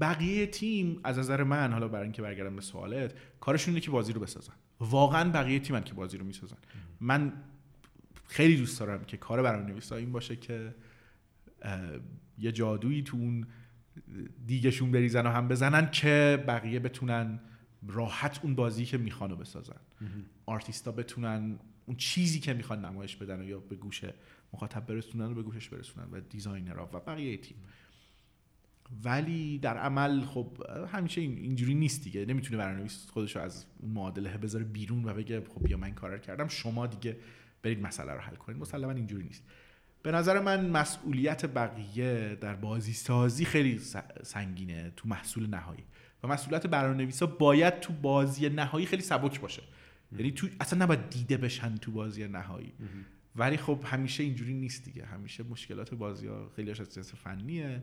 بقیه تیم از نظر من حالا برای اینکه برگردم به سوالت کارشون اینه که بازی رو بسازن. واقعا بقیه تیمن که بازی رو می‌سازن. من خیلی دوست دارم که کار برنامه‌نویسا این باشه که یه جادویی تو اون دیگهشون بریزن و هم بزنن که بقیه بتونن راحت اون بازی که می‌خوان بسازن. آرتیستا بتونن اون چیزی که می‌خوان نمایش بدن و یا به گوش مخاطب برسونن و به گوشش برسونن و دیزاینرها و بقیه تیم. ولی در عمل خب همیشه اینجوری نیست دیگه. نمی‌تونه برنامه‌نویس خودش رو از اون معادله بذاره بیرون و بگه خب بیا من کار کردم. شما دیگه برید مسئله رو حل کنید. مسلما اینجوری نیست. به نظر من مسئولیت بقیه در بازی سازی خیلی سنگینه تو محصول نهایی. و مسئولیت برنامه‌نویسا باید تو بازی نهایی خیلی سبک باشه. یعنی تو اصلا نباید دیده بشن تو بازی نهایی. ولی خب همیشه اینجوری نیست دیگه. همیشه مشکلات بازی ها خیلی از جنس فنیه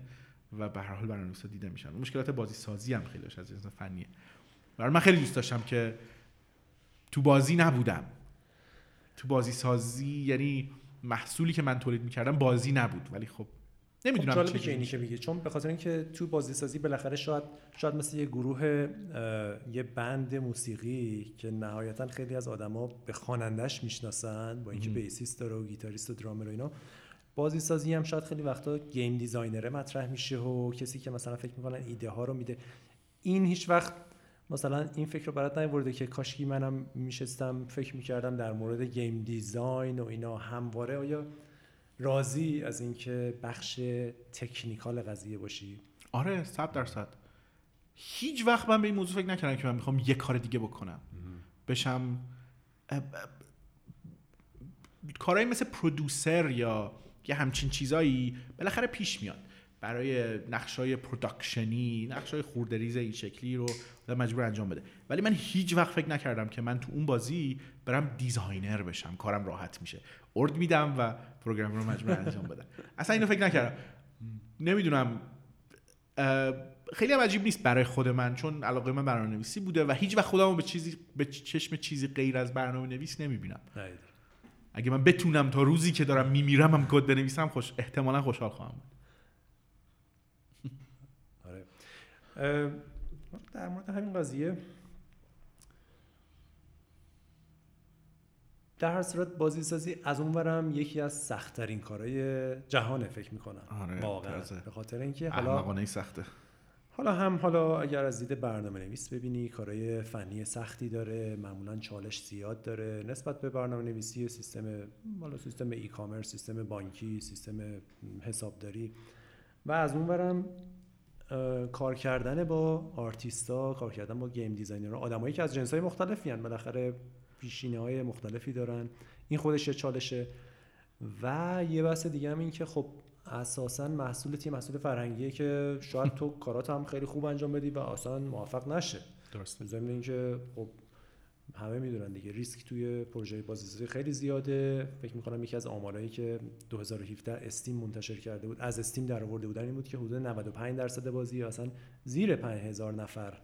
و به هر حال برنامه‌نویسا دیده میشن. مشکلات بازی سازی هم خیلی از جنس فنیه. برای من خیلی دوست داشتم که تو بازی نبودم. تو بازی سازی یعنی محصولی که من تولید می‌کردم بازی نبود. ولی خب نمی‌دونم خب اینی که میگه چون به خاطر اینکه تو بازی سازی بالاخره شاید شاید مثل یه گروه یه بند موسیقی که نهایتا خیلی از آدما به خوانندش می‌شناسن با اینکه بیسیست داره و گیتاریست و درامر و اینا بازی سازی هم شاید خیلی وقتا game designer ه مطرح میشه و کسی که مثلا فکر می‌کنن ایده ها رو میده. این هیچ وقت مثلا این فکر رو برات نیورده که کاشکی منم میشستم فکر می‌کردم در مورد game design و اینا همواره. آیا راضی از اینکه بخش technical قضیه باشی؟ آره صد درصد. هیچ وقت من به این موضوع فکر نکردم که من می‌خوام یه کار دیگه بکنم. بشم کارهایی مثل producer یا یه همچین چیزایی بالاخره پیش میاد. برای نقشای production ی نقشای خرده ریز این شکلی رو مجبوره انجام بده. ولی من هیچ وقت فکر نکردم که من تو اون بازی برم designer بشم. کارم راحت میشه. order میدم و programmer رو مجبوره انجام بده. اصلا اینو فکر نکردم. نمی‌دونم. خیلی هم عجیب نیست برای خود من چون علاقه من برنامه نویسی بوده و هیچ وقت خودم رو به چیزی به چشم چیزی غیر از برنامه نویس نمی‌بینم اگه من بتونم تا روزی که دارم میمیرم هم کد بنویسم خوش احتمالا خوشحال خواهم بود. در مورد همین قضیه در هر صورت بازی سازی از اونورم یکی از سختترین کارهای جهانه فکر می‌کنم. آره واقعا. به خاطر اینکه حالا سخته. حالا هم حالا اگر از دید برنامه نویس ببینی کارهای فنی سختی داره معمولا چالش زیاد داره. نسبت به برنامه نویسی سیستم حالا سیستم e-commerce سیستم بانکی سیستم حسابداری و از اونورم کار کردن با آرتیستا کار کردن با game designer آدمایی که از جنس های مختلفی هن بالاخره پیشینه های مختلفی دارن. این خودش چالشه. و یه بحث دیگه هم این که خب اساسا محصول game محصول فرهنگیه که شاید تو کارات هم خیلی خوب انجام بدی و اصلا موفق نشه. درست ضمن اینکه خب همه می‌دونن دیگه. ریسک توی پروژه بازیسازی خیلی زیاده. فکر می‌کنم یکی از آمارهایی که 2017 استیم منتشر کرده بود از استیم در آورده بودن این بود که حدود 95 درصد بازی اصلا زیر 5000 نفر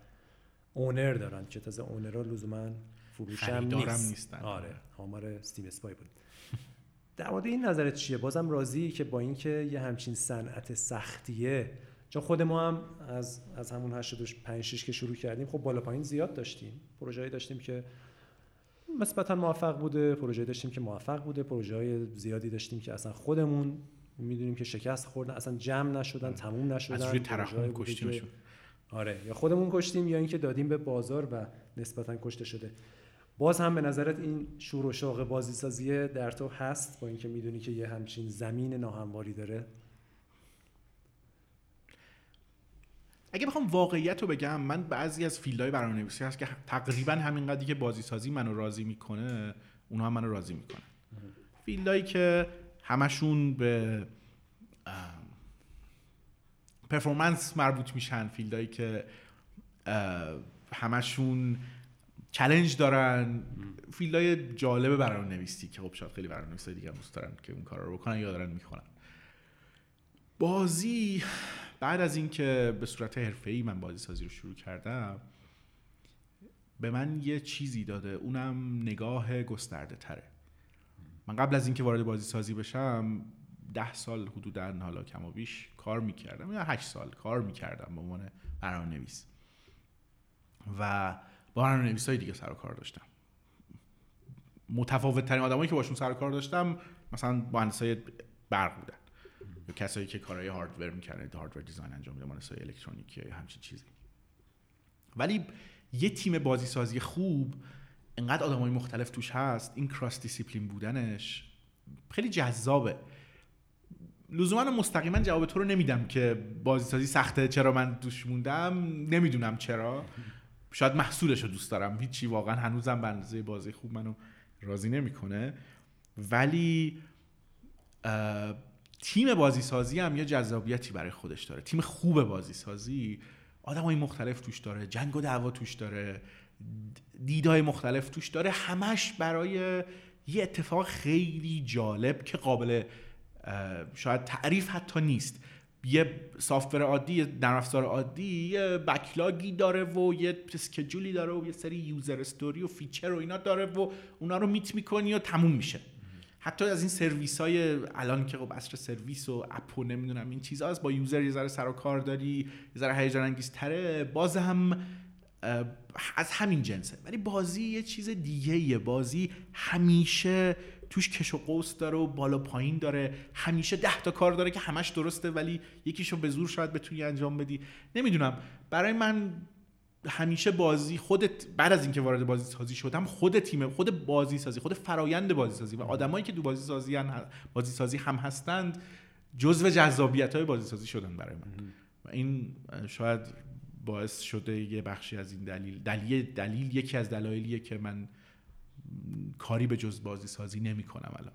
اونر دارن که تازه اونرها لزوما فروش هم نیست. نیستن. آره آمار استیم اسپای بود. در مورد این نظرت چیه؟ بازم راضی که با اینکه یه همچین صنعت سختیه چون خود ما هم از از همون 85 6 که شروع کردیم خب بالا پایین زیاد داشتیم. پروژه‌ای داشتیم که مثبتا موفق بوده پروژه داشتیم که موفق بوده پروژه های زیادی داشتیم که اصلا خودمون می‌دونیم که شکست خوردن اصلا جمع نشدن تموم نشدن. از روی ترحم کشتیمشون آره یا خودمون کشتیم یا اینکه دادیم به بازار و نسبتا کشته شده. باز هم به نظرت این شور و شوق بازی سازی در تو هست با اینکه می‌دونی که یه همچین زمین ناهمواری داره؟ اگه بخوام واقعیت رو بگم من بعضی از فیلدهای برنامه‌نویسی هست که تقریبا همین قدری که بازی سازی منو راضی می‌کنه اونها منو راضی می‌کنه field هایی که همشون به performance مربوط میشن field هایی که همشون challenge دارن field های جالب برنامه نویسی که خب شاید خیلی برنامه نویسی دیگه دوست دارن که اون کارا رو بکنن یا دارن می‌کنن بازی بعد از اینکه به صورت حرفه‌ای من بازی سازی رو شروع کردم به من یه چیزی داده. اونم نگاه گسترده تره من قبل از اینکه وارد بازی سازی بشم ده سال حدودا حالا کم و بیش کار می‌کردم. یا هشت سال کار می‌کردم به عنوان برنامه نویس و با برنامه نویس های دیگه سر و کار داشتم. متفاوت ترین آدمایی که باشون سر و کار داشتم مثلا های برق بودن. کسایی که کارهای هاردور می‌کردن هاردور دیزاین انجام میدن مهندسای الکترونیکی یا همچین چیزی. ولی یه تیم بازی سازی خوب انقدر آدمای مختلف توش هست این کراس دیسیپلین بودنش خیلی جذابه. لزوما مستقیما جواب تو رو نمیدم که بازی سازی سخته چرا من دوش موندم؟ نمی‌دونم چرا. شاید محصولش رو دوست دارم. هیچی واقعا هنوزم به اندازه بازی خوب منو راضی نمی‌کنه. ولی تیم بازی سازی هم یه جذابیتی برای خودش داره. تیم خوب بازی سازی آدم های مختلف توش داره جنگ و دعوا توش داره دیدای مختلف توش داره. همش برای یه اتفاق خیلی جالب که قابل شاید تعریف حتی نیست. یه software عادی نرم افزار عادی یه backlog ی داره و یه schedule ی داره و یه سری user story و feature و اینا داره و اونا رو meet می‌کنی و تموم میشه. حتی از این سرویس های الان که خب عصر سرویس و app و نمی‌دونم این چیزا با user یه ذره سر و کار داری یه ذره هیجان انگیز تره باز هم از همین جنسه. ولی بازی یه چیز دیگه یه بازی همیشه توش کش و قوس داره و بالا پایین داره. همیشه ده تا کار داره که همش درسته ولی یکیشو به زور شاید بتونی انجام بدی. نمی‌دونم. برای من همیشه بازی خودت بعد از اینکه وارد بازی سازی شدم خود تیم خود بازی سازی خود فرایند بازی سازی و آدمایی که دو بازی سازی بازی سازی هم هستند جزو جذابیت های بازی سازی شدن برای من. و این شاید باعث شده یه بخشی از این دلیل دلیل دلیل یکی از دلایلیه که من کاری به جز بازی سازی نمی کنم الان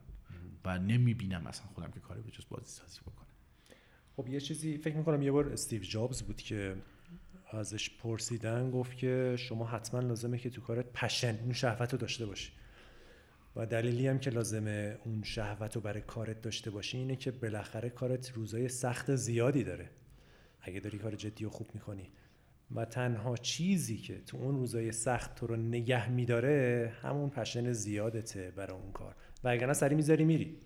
و نمی بینم اصلا خودم که کاری به جز بازی سازی بکنم. خب یه چیزی فکر می‌کنم یه بار استیو جابز بود که ازش پرسیدن گفت که شما حتما لازمه که تو کارت پشن اون شهوت رو داشته باشی. و دلیلی هم که لازمه اون شهوت رو برای کارت داشته باشی اینه که بالاخره کارت روزای سخت زیادی داره. اگه داری کار جدی و خوب می‌کنی. و تنها چیزی که تو اون روزای سخت تو رو نگه میداره همون پشن زیادته برای اون کار. و اگر نه سری می‌ذاری میری.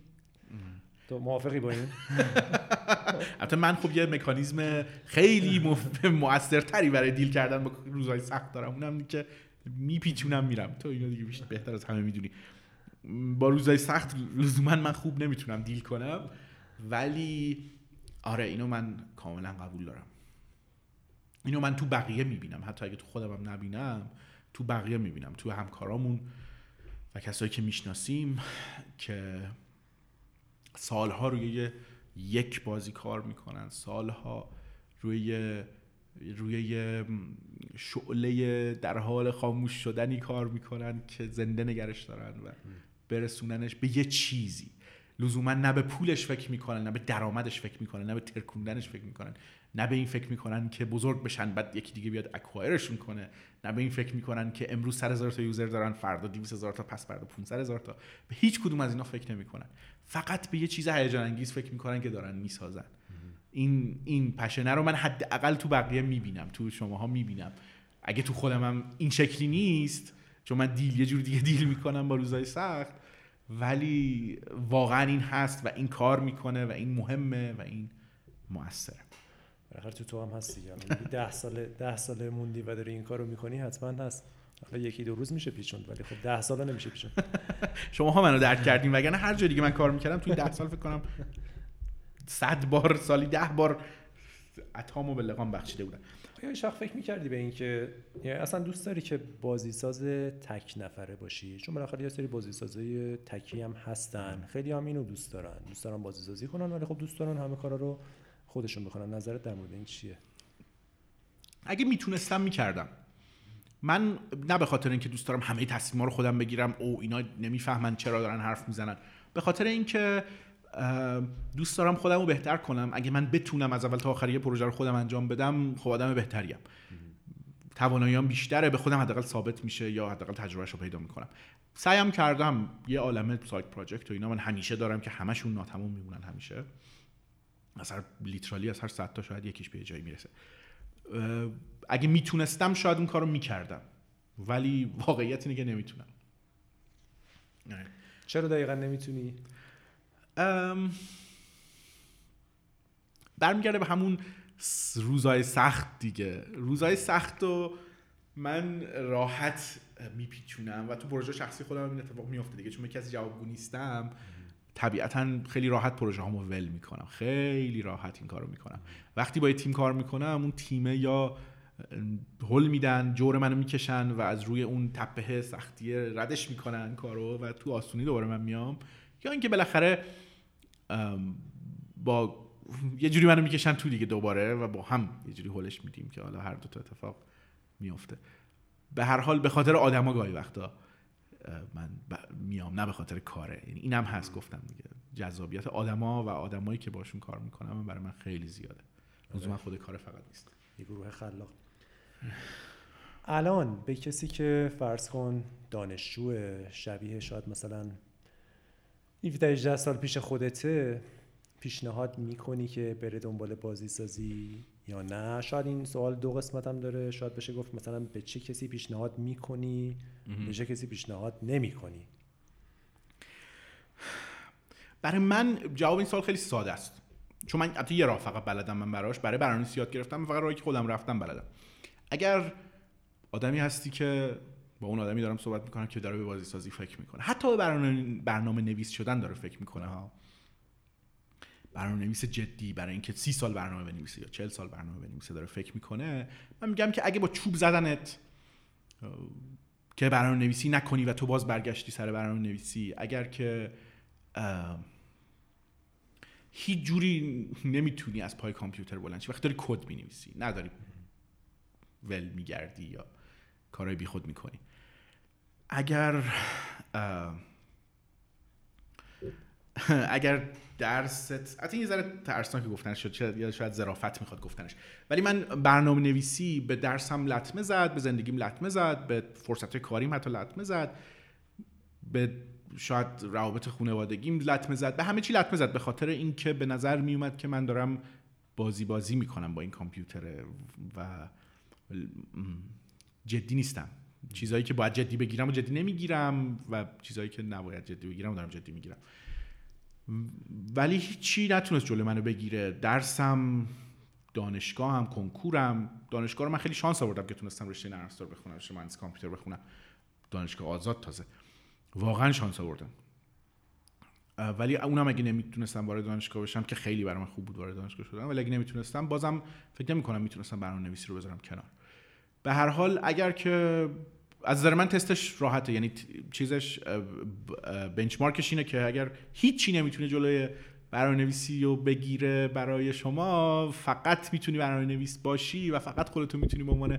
تو موافقی با این؟ البته من خب یه مکانیزم خیلی موثرتری برای دیل کردن با روزهای سخت دارم. اونم که میپیچونم میرم. تو اینو دیگه بهتر از همه می‌دونی. با روزهای سخت لزوما من خوب نمی‌تونم دیل کنم. ولی آره اینو من کاملا قبول دارم. اینو من تو بقیه می‌بینم. حتی اگه تو خودم هم نبینم تو بقیه می‌بینم. تو همکارامون و کسایی که می‌شناسیم که سالها روی یک بازی کار می‌کنن. سالها روی روی شعله در حال خاموش شدنی کار می‌کنن که زنده نگرش دارن و برسوننش به یه چیزی. لزوما نه به پولش فکر می‌کنن نه به درآمدش فکر می‌کنن نه به ترکوندنش فکر می‌کنن. نه به این فکر می‌کنن که بزرگ بشن بعد یکی دیگه بیاد اکوایرشون کنه. نه به این فکر می‌کنن که امروز سر هزار تا یوزر دارن فردا 200 هزار تا پس فردا 500 هزار تا. به هیچ کدوم از اینا فکر نمی‌کنن. فقط به یه چیز هیجان انگیز فکر می‌کنن که دارن می‌سازن. این این پشنه رو من حداقل تو بقیه می‌بینم تو شماها می‌بینم. اگه تو خودم هم این شکلی نیست چون من دیل یه جور دیگه دیل می‌کنم با روزای سخت ولی واقعا این هست و این کار می‌کنه و این مهمه و این موثره بالاخره تو تو هم هستی یعنی ده سال ده سال موندی و داری این کارو می‌کنی حتما هست. حالا یکی دو روز میشه پیچوند ولی خب ده سال نمیشه پیچوند شما ها منو درک کردین وگرنه هر جای دیگه من کار می‌کردم توی ده سال فکر کنم صد بار سالی ده بار اتامو به لقام بخشیده بودن یا شخص فکر می‌کردی به این که یعنی اصلا دوست داری که بازی ساز تک نفره باشی؟ چون بالاخره یه سری بازی سازای تکی هم هستن. خیلی هم اینو دوست دارن. دوست دارن بازی سازی کنن ولی خب دوست دارن همه کارا رو خودشون بکنن نظرت در مورد این چیه؟ اگه می‌تونستم می‌کردم. من نه به خاطر اینکه دوست دارم همه تصمیم‌ها رو خودم بگیرم او اینا نمی‌فهمن چرا دارن حرف می‌زنن. به خاطر اینکه دوست دارم خودم رو بهتر کنم. اگه من بتونم از اول تا آخر یه پروژه رو خودم انجام بدم خب آدم بهتریم. تواناییام بیشتره به خودم حداقل ثابت میشه یا حداقل تجربهش رو پیدا می‌کنم. سعیم کردم یه عالمه سایت پراجکت و اینا. من همیشه دارم که همشون ناتمام میمونن همیشه. از هر لیترالی از هر صد تا شاید یکیش به جایی می‌رسه. اگه می‌تونستم شاید اون کارو می‌کردم. ولی واقعیت اینه که نمی‌تونم. چرا دقیقا نمی‌تونی؟ برمیگرده به همون روزای سخت دیگه. روزای سخت و من راحت میپیچونم و تو پروژه شخصی خودم این اتفاق میفته دیگه. چون کسی جوابگو نیستم. طبیعتا خیلی راحت پروژه هامو ول می‌کنم. خیلی راحت این کارو می‌کنم. وقتی با یه تیم کار می‌کنم اون تیمه یا هل میدن جور منو می‌کشن و از روی اون تپه سختی ردش می‌کنن کارو و تو آسونی دوباره من میام. یا اینکه بالاخره با یه جوری منو می‌کشن تو دیگه دوباره و با هم یه جوری هلش میدیم که حالا هر دو تا اتفاق میفته به هر حال به خاطر آدما گاهی وقتا من میام نه به خاطر کاره. یعنی اینم هست گفتم دیگه. جذابیت آدما و آدمایی که باشون کار می‌کنم برای من خیلی زیاده. لزوما خود کار فقط نیست. یه گروه خلاق. الان به کسی که فرض کن دانشجو شبیه شاید مثلا 17 سال پیش خودته پیشنهاد می‌کنی که بره دنبال بازی سازی یا نه. شاید این سوال دو قسمت هم داره. شاید بشه گفت مثلا به چه کسی پیشنهاد می‌کنی؟ به چه کسی پیشنهاد نمی‌کنی؟ برای من جواب این سوال خیلی ساده است. چون من یه راه فقط بلدم من براش. برای برنامه‌نویسی یاد گرفتم. فقط راهی که خودم رفتم بلدم. اگر آدمی هستی که با اون آدمی دارم صحبت می‌کنم که داره به بازی سازی فکر می‌کنه. حتی به برنامه, برنامه نویس شدن داره فکر می‌کنه ها. برنامه نویس جدی برای اینکه سی سال برنامه بنویسه یا چل سال برنامه بنویسه داره فکر می‌کنه من میگم که اگه با چوب زدنت که برنامه نویسی نکنی و تو باز برگشتی سر برنامه نویسی اگر که هیچ جوری نمی‌تونی از پای کامپیوتر بلند وقتی داری کد می‌نویسی نداری ول میگردی یا کارهای بیخود می‌کنی. اگر اگر درست حتی یه ذره ترسناک گفتنش شد یا شاید ظرافت می‌خواد گفتنش. ولی من برنامه نویسی به درسم لطمه زد به زندگیم لطمه زد به فرصت کاریم حتی لطمه زد به شاید روابط خانوادگیم لطمه زد به همه چی لطمه زد به خاطر اینکه به نظر میومد که من دارم بازی بازی می‌کنم با این کامپیوتر و جدی نیستم. چیزهایی که باید جدی بگیرم و جدی نمی‌گیرم و چیزهایی که نباید جدی بگیرم و دارم جدی می‌گیرم. ولی هیچی نتونست جلو منو بگیره. درسم دانشگاهم کنکورم. دانشگاه رو من خیلی شانس آوردم که تونستم رشته نرم افزار بخونم رشته مهندسی کامپیوتر بخونم. دانشگاه آزاد تازه. واقعا شانس آوردم. ولی اونم اگه نمی‌تونستم وارد دانشگاه بشم که خیلی برای من خوب بود وارد دانشگاه شدم ولی اگه نمی‌تونستم بازم فکر نمی کنم می‌تونستم برنامه نویسی رو بذارم کنار. به هر حال اگر که از نظر من تستش راحته. یعنی چیزش بنچمارکش اینه که اگر هیچی نمی‌تونه جلوی برنامه نویسی رو بگیره برای شما فقط می‌تونی برنامه نویس باشی و فقط خودتو می‌تونی به عنوان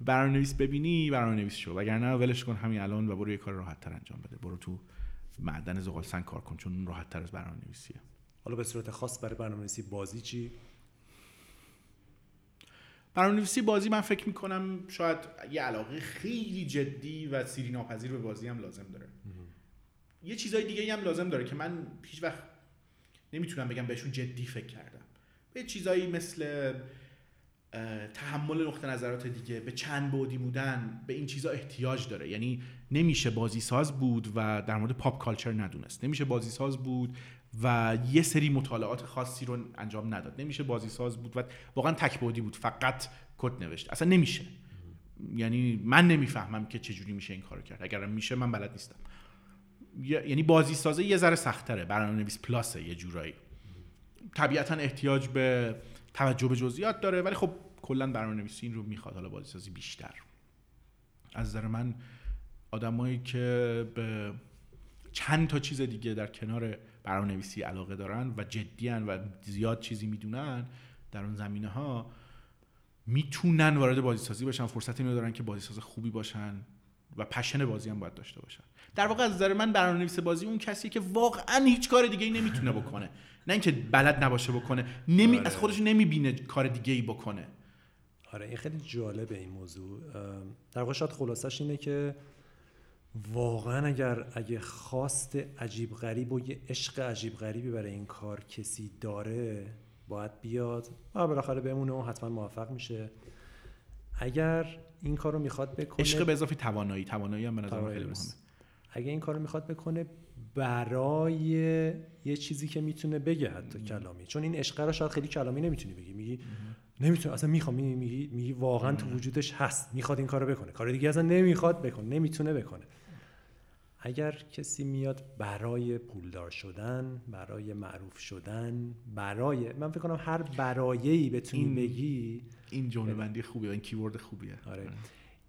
برنامه نویس ببینی برنامه نویس شو. وگرنه ولش کن همین الان و برو یه کار راحت تر انجام بده. برو تو معدن زغال سنگ کار کن چون راحت تر از برنامه نویسیه حالا به صورت خاص برای برنامه نویسی بازی چی؟ برنامه‌نویسی بازی من فکر می‌کنم شاید یه علاقه خیلی جدی و سیری ناپذیر به بازی هم لازم داره. یه چیزای دیگه هم لازم داره که من هیچ وقت نمی‌تونم بگم بهشون جدی فکر کردم. به چیزایی مثل تحمل نقطه نظرات دیگه به چند بودی بودن به این چیزا احتیاج داره. یعنی نمیشه بازی ساز بود و در مورد پاپ کالچر ندونست. نمیشه بازی ساز بود و یه سری مطالعات خاصی رو انجام نداد. نمیشه بازی ساز بود و واقعا تک بودی بود فقط کد نوشت. اصلا نمیشه. یعنی من نمی‌فهمم که چجوری میشه این کارو کرد. اگر میشه من بلد نیستم. یعنی بازی سازه یه ذره سختره برنامه نویس پلاسه یه جورایی. طبیعتا احتیاج به توجه به جزئیات داره ولی خب کلا برنامه نویسی این رو می‌خواد. حالا بازی سازی بیشتر. از نظر من آدمایی که به چند تا چیز دیگه در کنار برنامه نویسی علاقه دارن و جدی و زیاد چیزی می‌دونن در اون زمینه ها می‌تونن وارد بازی سازی باشن فرصت اینو دارن که بازی ساز خوبی باشن و پشن بازی هم باید داشته باشن. در واقع از نظر من برنامه‌نویس بازی اون کسی که واقعا هیچ کار دیگه ای نمی‌تونه بکنه. نه اینکه بلد نباشه بکنه نمی آره. از خودش نمی‌بینه کار دیگه ای بکنه. آره این خیلی جالبه این موضوع. در واقع شاید خلاصش اینه که واقعا اگر اگه خواست عجیب غریب و یه عشق عجیب غریبی برای این کار کسی داره باید بیاد. و بالاخره بمونه و حتما موفق میشه. اگر این کار رو می‌خواد بکنه عشق به اضافه توانایی. توانایی هم به نظر خیلی. مهمه. اگه این کار رو می‌خواد بکنه برای یه چیزی که می‌تونه بگه حتی کلامی. چون این عشق رو شاید خیلی کلامی نمی‌تونی بگی. میگی نمی‌تونه اصلا می‌خوام میگی میگی, واقعا تو وجودش هست. می‌خواد این کارو بکنه. کار دیگه اصلا نمی‌خواد بکنه. نمی‌تونه بکنه. اگر کسی میاد برای پولدار شدن برای معروف شدن برای من فکر کنم هر برایه‌ای بتونی این- بگی این جمله بندی خوبیه این کیورد خوبیه. آره.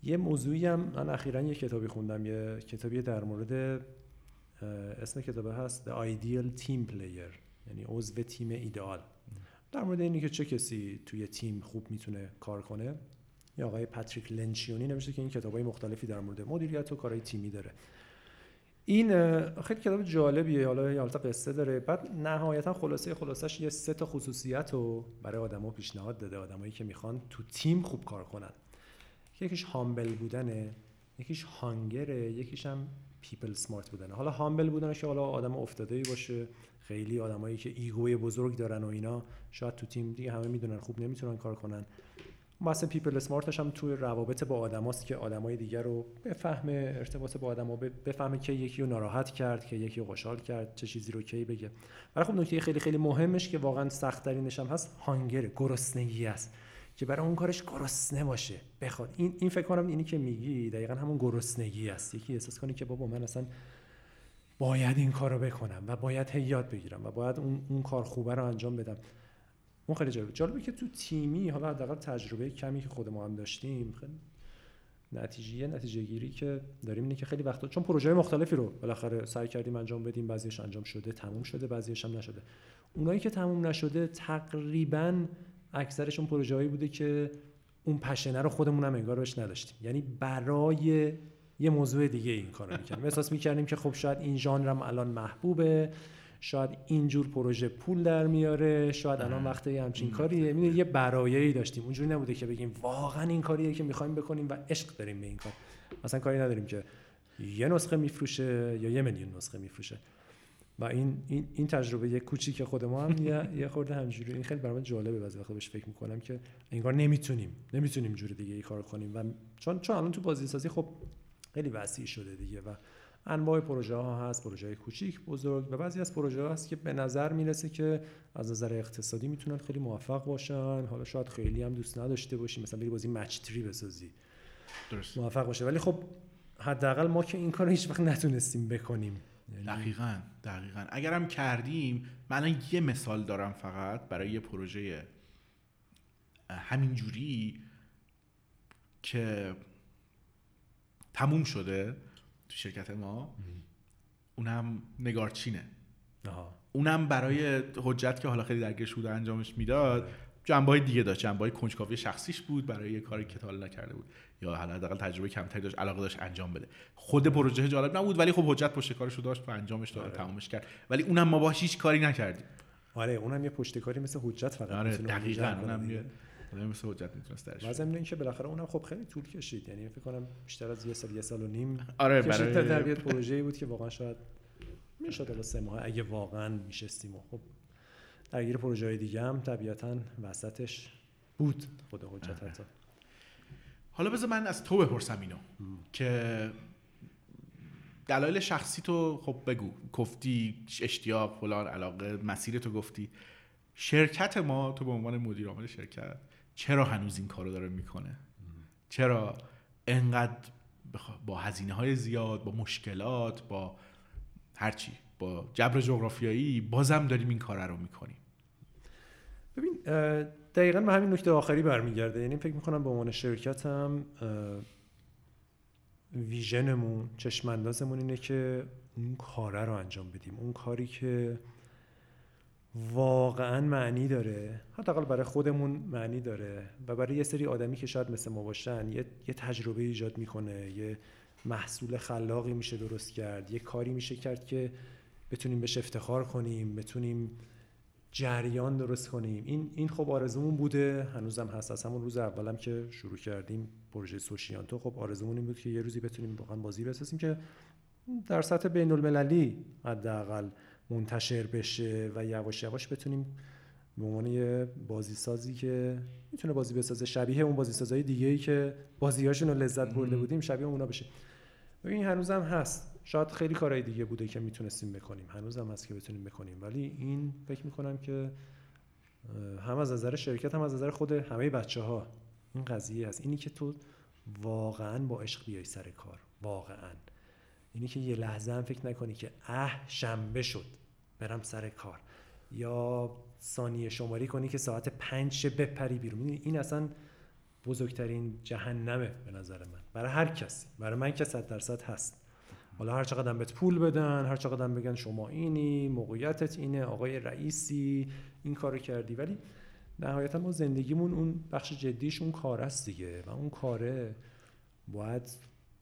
یه موضوعی هم من اخیرا یه کتابی خوندم یه کتابی در مورد اسم کتاب هست The Ideal Team Player یعنی عضو تیم ایدئال. در مورد اینی که چه کسی توی تیم خوب می‌تونه کار کنه یا آقای پاتریک لنچیونی نوشته که این کتابای مختلفی در مورد مدیریت و کارهای تیمی داره. این خیلی کتاب جالبیه حالا یه حالت قصه داره. بعد نهایتا خلاصه خلاصش یه سه تا خصوصیت رو برای آدما پیشنهاد داده. آدمایی که می‌خوان تو تیم خوب کار کنن. یکیش humble بودنه یکیش hungry ه یکیش هم people smart بودنه. حالا humble بودنش حالا آدم افتاده ای باشه. خیلی آدمایی که ego ی بزرگ دارن و اینا شاید تو تیم دیگه همه می‌دونن خوب نمی‌تونن کار کنن. مثلا پیپل سمارتش هم توی روابط با آدماست که آدمای دیگر رو بفهمه ارتباط با آدما بفهمه که یکی رو ناراحت کرد که یکی رو خوشحال کرد چه چیزی رو کی بگه. ولی خب نکته خیلی خیلی مهمش که واقعا سخت ترینش هم هست هانگر گرسنگی است. که برای اون کارش گرسنه باشه. بخواد. این این فکر کنم اینی که میگی دقیقا همون گرسنگی است. یکی احساس کنی که بابا من اصلا باید این کار رو بکنم و باید هی یاد بگیرم و باید اون, اون کار خوبه رو انجام بدم. اون خیلی جالبه جالبه که تو تیمی حالا حداقل تجربه کمی که خود ما هم داشتیم خیلی نتیجه نتیجه گیری که داریم اینه که خیلی وقتا چون پروژه مختلفی رو بالاخره سعی کردیم انجام بدیم بعضیش انجام شده تموم شده بعضیش هم نشده. اونایی که تموم نشده تقریبا اکثرشون پروژه هایی بوده که اون پشنه رو خودمون هم انگار بهش نداشتیم. یعنی برای یه موضوع دیگه این کارو می‌کردیم. احساس می‌کردیم که خب شاید این ژانرم الان محبوبه. شاید اینجور پروژه پول در میاره شاید الان وقت یه همچین کاریه. می‌دونی یه برایه‌ای داشتیم. اونجوری نبوده که بگیم واقعا این کاریه که می‌خوایم بکنیم و عشق داریم به این کار. مثلا کاری نداریم که یه نسخه میفروشه یا یه میلیون نسخه میفروشه. و این این این تجربه یه کوچیک خود ما هم یه یه خورده همجوری. این خیلی برام جالبه بعضی وقتا بهش فکر می‌کنم که انگار نمی‌تونیم نمی‌تونیم جور دیگه ای کار کنیم. و چون چون الان تو بازی سازی خب خیلی وسیع شده دیگه و انواع پروژه ها هست پروژه های کوچیک بزرگ و بعضی از پروژه ها هست که به نظر می‌رسه که از نظر اقتصادی می‌تونن خیلی موفق باشن. حالا شاید خیلی هم دوست نداشته باشیم مثلا بری بازی مچ تری بسازی. درست. موفق باشه. ولی خب حداقل ما که این کار رو هیچ وقت نتونستیم بکنیم. یعنی دقیقا دقیقا. اگرم کردیم من الان یه مثال دارم فقط برای یه پروژه همینجوری که تموم شده. تو شرکت ما اونم نگارچینه آها. اونم برای حجت که حالا خیلی درگیرش بود انجامش می‌داد جنبه های دیگه داشت. جنبه کنجکاوی شخصیش بود برای یه کاری که تا حالا نکرده بود. یا حالا حداقل تجربه کمتری داشت علاقه داشت انجام بده. خود پروژه جالب نبود ولی خب حجت پشت کارش رو داشت و انجامش داد آره. تمامش کرد. ولی اونم ما باهاش هیچ کاری نکردیم. آره اونم یه پشتکاری مثل حجت فقط آره دقیقاً اونم. یه آدم مثل حجت می‌تونست درش بیاره. ضمن اینکه بالاخره اونم خب خیلی طول کشید. یعنی فکر کنم بیشتر از یه سال یه سال و نیم آره کشید. تا در برای بیاد پروژه‌ای بود که واقعا شاید می‌شد حالا سه ماه اگه واقعا میشستیم و خب درگیر پروژه های دیگه هم طبیعتا وسطش بود خود حجت حتی. حالا بذار من از تو بپرسم اینو که دلایل شخصی تو خب بگو. گفتی اشتیاق فلان علاقه مسیر تو گفتی. شرکت ما تو به عنوان مدیر عامل شرکت چرا هنوز این کارو داره می‌کنه؟ چرا انقدر با هزینه های زیاد با مشکلات با هرچی با جبر جغرافیایی بازم داریم این کار رو می‌کنیم. ببین دقیقا به همین نکته آخری برمیگرده. یعنی فکر می‌کنم به عنوان شرکت هم ویژنمون چشماندازمون اینه که اون کاره رو انجام بدیم. اون کاری که واقعا معنی داره. حداقل برای خودمون معنی داره و برای یه سری آدمی که شاید مثل ما باشن یه, یه تجربه ایجاد می‌کنه یه محصول خلاقی میشه درست کرد یه کاری میشه کرد که بتونیم بهش افتخار کنیم بتونیم جریان درست کنیم. این این خب آرزومون بوده هنوزم هست. از همون روز اولم که شروع کردیم پروژه سوشیانتو خب آرزومون این بود که یه روزی بتونیم واقعا بازی بسازیم که در سطح بین المللی حداقل منتشر بشه و یواش یواش بتونیم به عنوان یه بازی سازی که می‌تونه بازی بسازه شبیه اون بازی سازهای دیگه ای که بازیهاشون رو لذت برده بودیم شبیه اونا بشه. این هنوزم هست. شاید خیلی کارهای دیگه بوده که می‌تونستیم بکنیم. هنوزم هست که بتونیم بکنیم. ولی این فکر می‌کنم که هم از نظر شرکت هم از نظر خود همه بچه ها این قضیه هست. اینی که تو واقعا با عشق بیای سر کار. واقعا. اینی که یه لحظه هم فکر نکنی که اه شنبه شد. برم سر کار. یا ثانیه شماری کنی که ساعت پنج بپری بیرون. این اصلا بزرگترین جهنمه به نظر من. برای هر کسی. برای من که صد درصد هست. حالا هر چقدر بهت پول بدن هر چقدر بگن شما اینی موقعیتت اینه آقای رئیسی این کارو کردی. ولی نهایتا ما زندگیمون اون بخش جدیش اون کار است دیگه. و اون کاره باید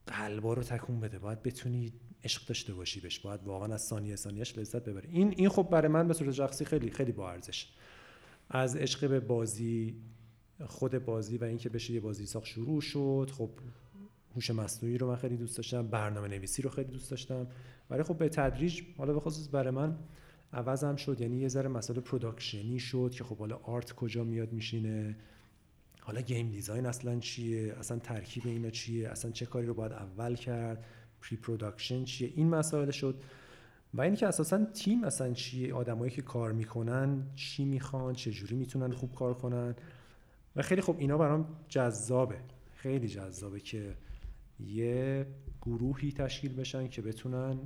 قلبا رو تکون بده. باید بتونی عشق داشته باشی بهش باید واقعا از ثانیه ثانیهش لذت ببری. این این خب برای من به صورت شخصی خیلی خیلی با ارزش. از عشق به بازی خود بازی و اینکه بشه یه بازی ساخت شروع شد خب هوش مصنوعی رو من خیلی دوست داشتم برنامه نویسی رو خیلی دوست داشتم. ولی خب به تدریج حالا به خصوص برای من عوضم شد. یعنی یه ذره مسئله production ی شد که خب حالا art کجا میاد میشینه حالا game design اصلا چیه اصلا ترکیب اینا چیه اصلا چه کاری رو باید اول کرد. pre-production چیه؟ این مسائل شد. و اینکه اساسا تیم اصلا چیه؟ آدمایی که کار می‌کنن چی می‌خوان چه جوری می‌تونن خوب کار کنن؟ و خیلی خب اینا برام جذابه. خیلی جذابه که یه گروهی تشکیل بشن که بتونن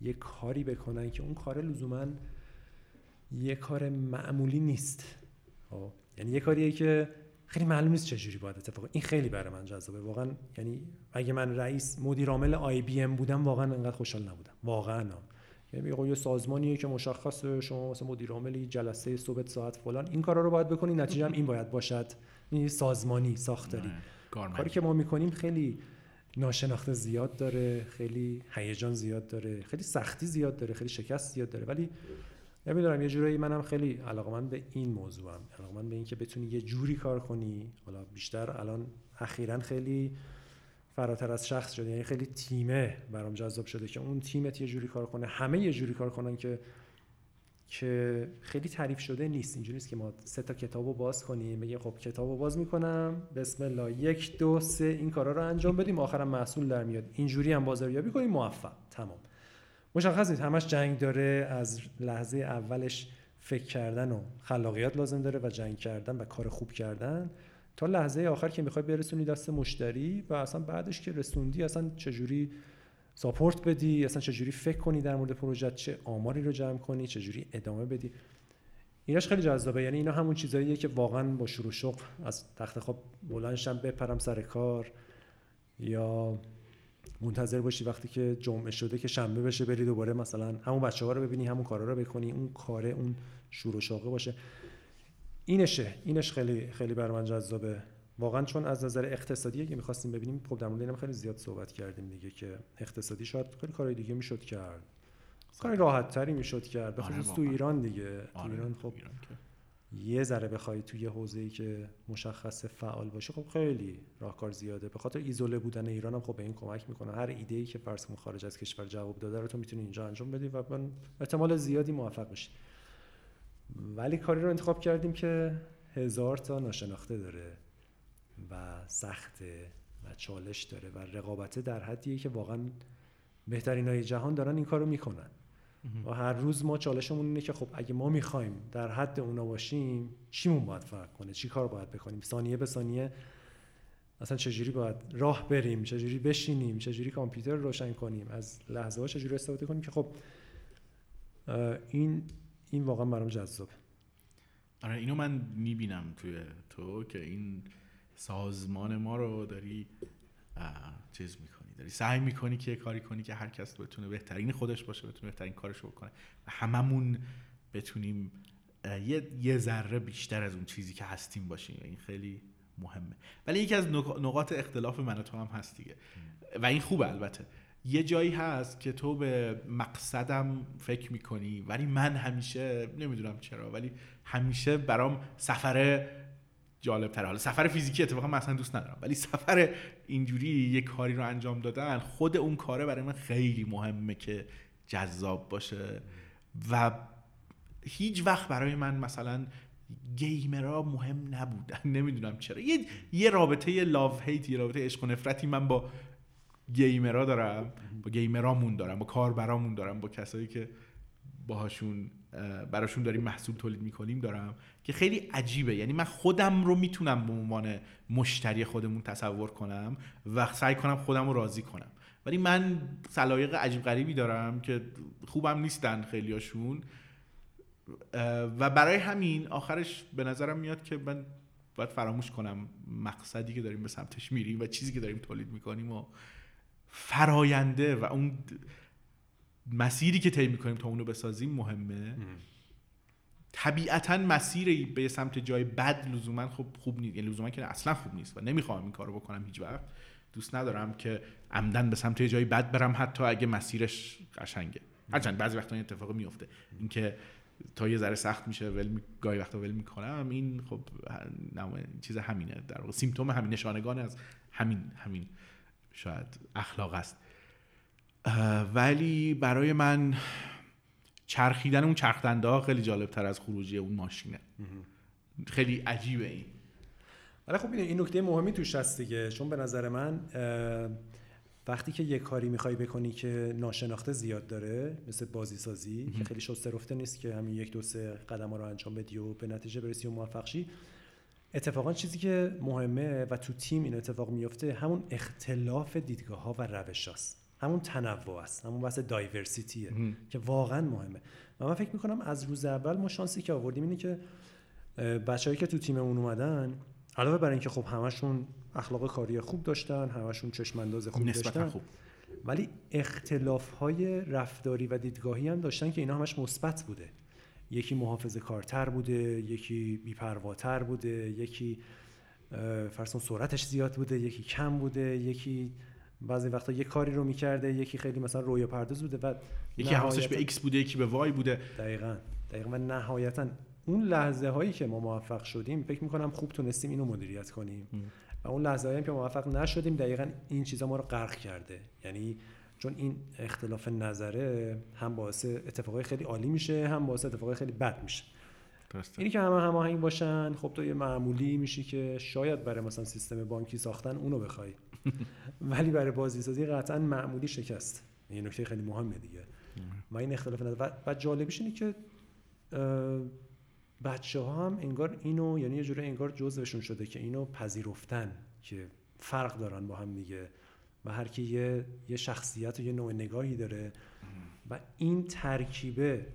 یه کاری بکنن که اون کار لزوما یه کار معمولی نیست. خب، یعنی یه کاریه که خیلی معلوم نیست چجوری باید اتفاق این خیلی برای من جذابه. واقعا یعنی اگه من رئیس مدیر عامل آی بی ام بودم واقعا انقدر خوشحال نبودم. واقعا. یعنی یه سازمانیه که مشخصه شما مثلا مدیر عامل جلسه صبح ساعت فلان این کارا رو باید بکنی نتیجه هم این باید باشد. این سازمانی ساختاری. کاری که ما می‌کنیم خیلی ناشناخته زیاد داره خیلی هیجان زیاد داره خیلی سختی زیاد داره خیلی شکست زیاد داره. ولی نمی‌دونم یه جورایی منم خیلی علاقمند به این موضوعم. علاقمند به اینکه بتونی یه جوری کار کنی. حالا بیشتر الان اخیرا خیلی فراتر از شخص شده یعنی خیلی تیمه برام جذاب شده که اون تیمت یه جوری کار کنه. همه یه جوری کار کنن که که خیلی تعریف شده نیست. اینجوری نیست که ما سه تا کتاب رو باز کنیم بگیم خب کتاب رو باز می‌کنم. بسم الله. یک دو سه این کارا رو انجام بدیم. آخرم محصول در میاد. اینجوری هم بازاریابی کنیم. موفق. تمام. مشخص نیست همش جنگ داره از لحظه اولش فکر کردن و خلاقیت لازم داره و جنگ کردن و کار خوب کردن تا لحظه آخر که می‌خوای برسونی دست مشتری و اصلا بعدش که رسوندی اصلا چجوری ساپورت بدی اصلا چجوری فکر کنی در مورد پروژه چه آماری رو جمع کنی چجوری ادامه بدی؟ ایناش خیلی جذابه. یعنی اینا همون چیزاییه که واقعا با شروع شغل از تخت خواب بلندشم بپرم سر کار یا منتظر باشی وقتی که جمعه شده که شنبه بشه بری دوباره مثلا همون بچه ها رو ببینی همون کارا رو بکنی اون کاره اون شروع شاقه باشه. اینشه اینش خیلی خیلی بر من جذابه. واقعا چون از نظر اقتصادی اگه می‌خواستیم ببینیم خب در مورد خیلی زیاد صحبت کردیم دیگه که اقتصادی شاید خیلی کارهای دیگه می‌شد کرد. کاری راحت تری می‌شد کرد به خصوص تو ایران دیگه. تو آره، ایران خب یه ذره بخوای توی حوزه ای که مشخص فعال باشه خب خیلی راهکار زیاده. به خاطر ایزوله بودن ایران هم خب به این کمک می‌کنه. هر ایده ای که فرض خارج از کشور جواب داده رو تو می‌تونی اینجا انجام بدی و من احتمال زیادی موفق بشی. ولی کاری رو انتخاب کردیم که هزار تا ناشناخته داره و سخته و چالش داره و رقابته در حدیه که واقعا بهترین های جهان دارن این کارو می‌کنن. و هر روز ما چالشمون اینه که خب اگه ما می‌خوایم در حد اونا باشیم چیمون باید فرق کنه؟ چی کار باید بکنیم؟ ثانیه به ثانیه اصلا چجوری باید راه بریم؟ چجوری بشینیم؟ چجوری کامپیوتر روشن کنیم؟ از لحظه ها چجوری استفاده کنیم که خب این این واقعا برام جذابه آره اینو من می‌بینم توی تو که این سازمان ما رو داری چیز می‌کنی. داری سعی می‌کنی که کاری کنی که هر کس بتونه بهترین خودش باشه بتونه بهترین کارش بکنه. و هممون بتونیم یه یه ذره بیشتر از اون چیزی که هستیم باشیم. این خیلی مهمه. ولی یکی از نقاط اختلاف من و تو هم هست دیگه. و این خوبه البته. یه جایی هست که تو به مقصدم فکر می‌کنی ولی من همیشه نمی‌دونم چرا ولی همیشه برام سفر جالب تره حالا سفر فیزیکی اتفاقا مثلا دوست ندارم ولی سفر اینجوری یه کاری رو انجام دادن خود اون کاره برای من خیلی مهمه که جذاب باشه. و هیچ وقت برای من مثلا گیمرها مهم نبودن. نمی‌دونم چرا. یه, یه رابطه لاو هیت یه رابطه عشق و نفرتی من با گیمرها دارم با گیمرامون دارم با کاربرامون دارم با کسایی که باهاشون براشون داریم محصول تولید می‌کنیم دارم که خیلی عجیبه. یعنی من خودم رو می‌تونم به عنوان مشتری خودمون تصور کنم و سعی کنم خودم رو راضی کنم. ولی من سلایق عجیب غریبی دارم که خوبم نیستن خیلیاشون. و برای همین آخرش به نظرم میاد که من باید فراموش کنم مقصدی که داریم به سمتش میریم و چیزی که داریم تولید می‌کنیم و فراینده و اون مسیری که طی می‌کنیم تا اونو بسازیم مهمه. طبیعتا مسیر به سمت جای بد لزوما خب خوب نیست. یعنی لزوما که اصلا خوب نیست و نمی‌خوام این کارو بکنم هیچ وقت. دوست ندارم که عمدن به سمت جای بد برم حتی اگه مسیرش قشنگه. هرچند بعضی وقتا این اتفاق میفته اینکه تا یه ذره سخت میشه ول گاهی وقتا ول می‌کنم. این خب چیز همینه. در واقع سیمتوم همین نشانگان از همین همین شاید اخلاق است. ولی برای من چرخیدن اون چرخدنده ها خیلی جالب تر از خروجی اون ماشینه. خیلی عجیبه این. ولی خب این نکته مهمی توش هست دیگه. چون به نظر من وقتی که یه کاری می‌خوای بکنی که ناشناخته زیاد داره مثل بازی سازی که خیلی شسته رفته نیست که همین یک دو سه قدم رو انجام بدی و به نتیجه برسی و موفق شی اتفاقا چیزی که مهمه و تو تیم این اتفاق میفته همون اختلاف دیدگاه ها و روش هست همون تنوع است همون بحث دایورسیتیه که واقعا مهمه. و من فکر می‌کنم از روز اول ما شانسی که آوردیم اینه که بچههایی که تو تیممون اومدن علاوه بر اینکه خب همشون اخلاق کاری خوب داشتن همشون چشم انداز خوب داشتن خوب. ولی اختلاف های رفتاری و دیدگاهی هم داشتن که اینا همش مثبت بوده. یکی محافظه کارتر بوده یکی بیپرواتر بوده یکی فرض کن سرعتش زیاد بوده یکی کم بوده یکی بعضی وقتا یه کاری رو می‌کرده یکی خیلی مثلا رویا پرداز بوده و یکی حواسش به X بوده یکی به Y بوده. دقیقا دقیقا. و نهایتا اون لحظه هایی که ما موفق شدیم فکر می‌کنم خوب تونستیم اینو مدیریت کنیم. و اون لحظه هایی که موفق نشدیم دقیقا این چیزا ما رو غرق کرده. یعنی چون این اختلاف نظره هم باعث اتفاقای خیلی عالی میشه هم باعث اتفاقای خیلی بد میشه. اینی که همه هماهنگ باشن خب تو یه معمولی میشی که شاید برای مثلا سیستم بانکی ساختن اونو بخوای. ولی برای بازی سازی قطعا معمولی شکست. این نکته خیلی مهمه دیگه. و این اختلاف نظر و جالبیش اینه که بچه ها هم انگار اینو یعنی یه جوری انگار جزوشون شده که اینو پذیرفتن که فرق دارن با هم دیگه. و هر کی یه یه شخصیت و یه نوع نگاهی داره و این ترکیبه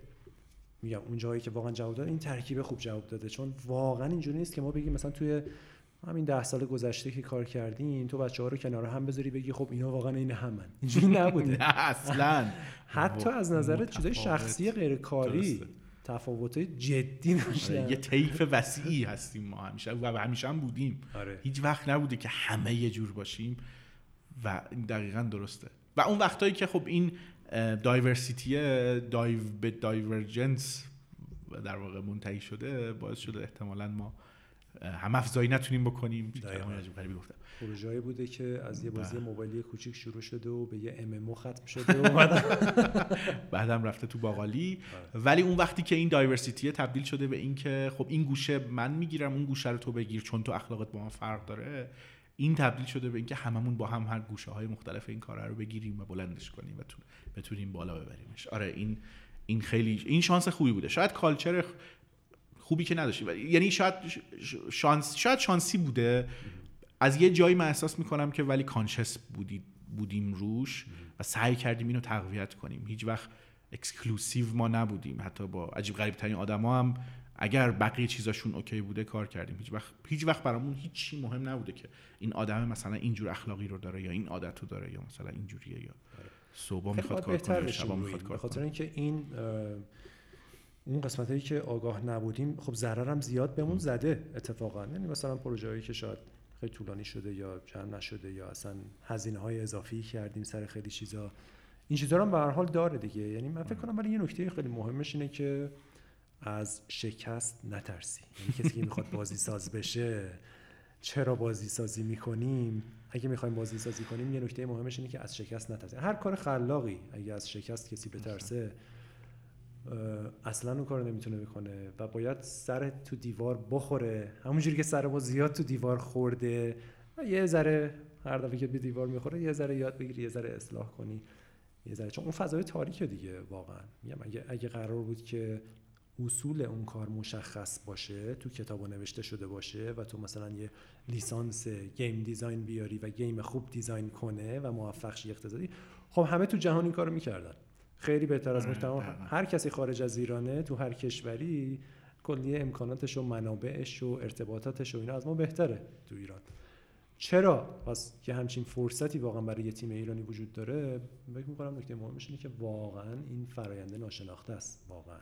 میگم اون جایی که واقعا جواب داده این ترکیبه خوب جواب داده. چون واقعا اینجوری نیست که ما بگیم مثلا توی همین ده سال گذشته که کار کردین تو بچه ها رو کنار هم بذاری بگی خب اینا واقعا این همن. اینجوری نبوده. نه اصلا. حتی از نظر چیزای شخصی غیر کاری تفاوت جدی داشتن یه طیف وسیعی هستیم ما همیشه و همیشه هم بودیم. آره. هیچ وقت نبوده که همه یه جور باشیم و دقیقا درسته. و اون وقتایی که خب این دایورسیتی دایو به دایورجنس در واقع منتهی شده باعث شده احتمالا ما هم افزایی نتونیم بکنیم. گفتم. پروژه‌ای بوده که از یه بازی موبایلی کوچیک شروع شده و به یه ام ختم شده و بعدم رفته تو باقالی. آره. ولی اون وقتی که این دایورسیتی تبدیل شده به اینکه خب این گوشه من می‌گیرم اون گوشه رو تو بگیر چون تو اخلاقت با من فرق داره این تبدیل شده به اینکه هممون با هم هر گوشه های مختلف این کار رو بگیریم و بلندش کنیم و بتونیم بالا ببریمش. آره این این خیلی این شانس خوبی بوده. شاید کالچر خوبی که نداشتیم. یعنی شاید شانس شاید شانسی بوده. از یه جایی من احساس می‌کنم که ولی کانشس بودید بودیم روش و سعی کردیم اینو تقویت کنیم. هیچ وقت exclusive ما نبودیم. حتی با عجیب غریب ترین آدما هم اگر بقیه چیزاشون اوکی بوده کار کردیم. هیچ وقت هیچ وقت برامون هیچی مهم نبوده که این آدم مثلا اینجور اخلاقی رو داره یا این عادت رو داره یا مثلا اینجوریه یا صبح می‌خواد کار کنه شب می‌خواد کار خاطر اینکه این اون قسمت هایی که آگاه نبودیم خب ضررم زیاد بهمون زده اتفاقا. یعنی مثلا پروژه هایی که شاید خیلی طولانی شده یا جمع نشده یا اصلا هزینه های اضافی کردیم سر خیلی چیزا این چیزا هم به هر حال داره دیگه. یعنی من فکر کنم ولی یه نکته خیلی مهمش اینه که از شکست نترسی. یعنی کسی که می‌خواد بازی ساز بشه چرا بازی سازی می‌کنیم؟ اگه می‌خوایم بازی سازی کنیم یه نکته مهمش اینه که از شکست نترسیم. هر کار خلاقی اگه از شکست کسی بترسه اصلا اون کار نمی‌تونه بکنه و باید سر تو دیوار بخوره. همونجوری که سر ما زیاد تو دیوار خورده یه ذره هر دفعه که به دیوار می‌خوره یه ذره یاد بگیری یه ذره اصلاح کنی یه ذره. چون اون فضای تاریکه دیگه واقعا. میگم اگه اگه قرار بود که اصول اون کار مشخص باشه تو کتاب نوشته شده باشه و تو مثلا یه لیسانس game design بیاری و game خوب design کنه و موفق شی اقتصادی خب همه تو جهان این کارو می‌کردن. خیلی بهتر از تمام هر کسی خارج از ایرانه تو هر کشوری کلی امکاناتش و منابعش و ارتباطاتش و اینا از ما بهتره تو ایران. چرا؟ پس که همچین فرصتی واقعا برای یه تیم ایرانی وجود داره. فکر می‌کنم نکته مهمش اینه که واقعا این فراینده ناشناخته است واقعا.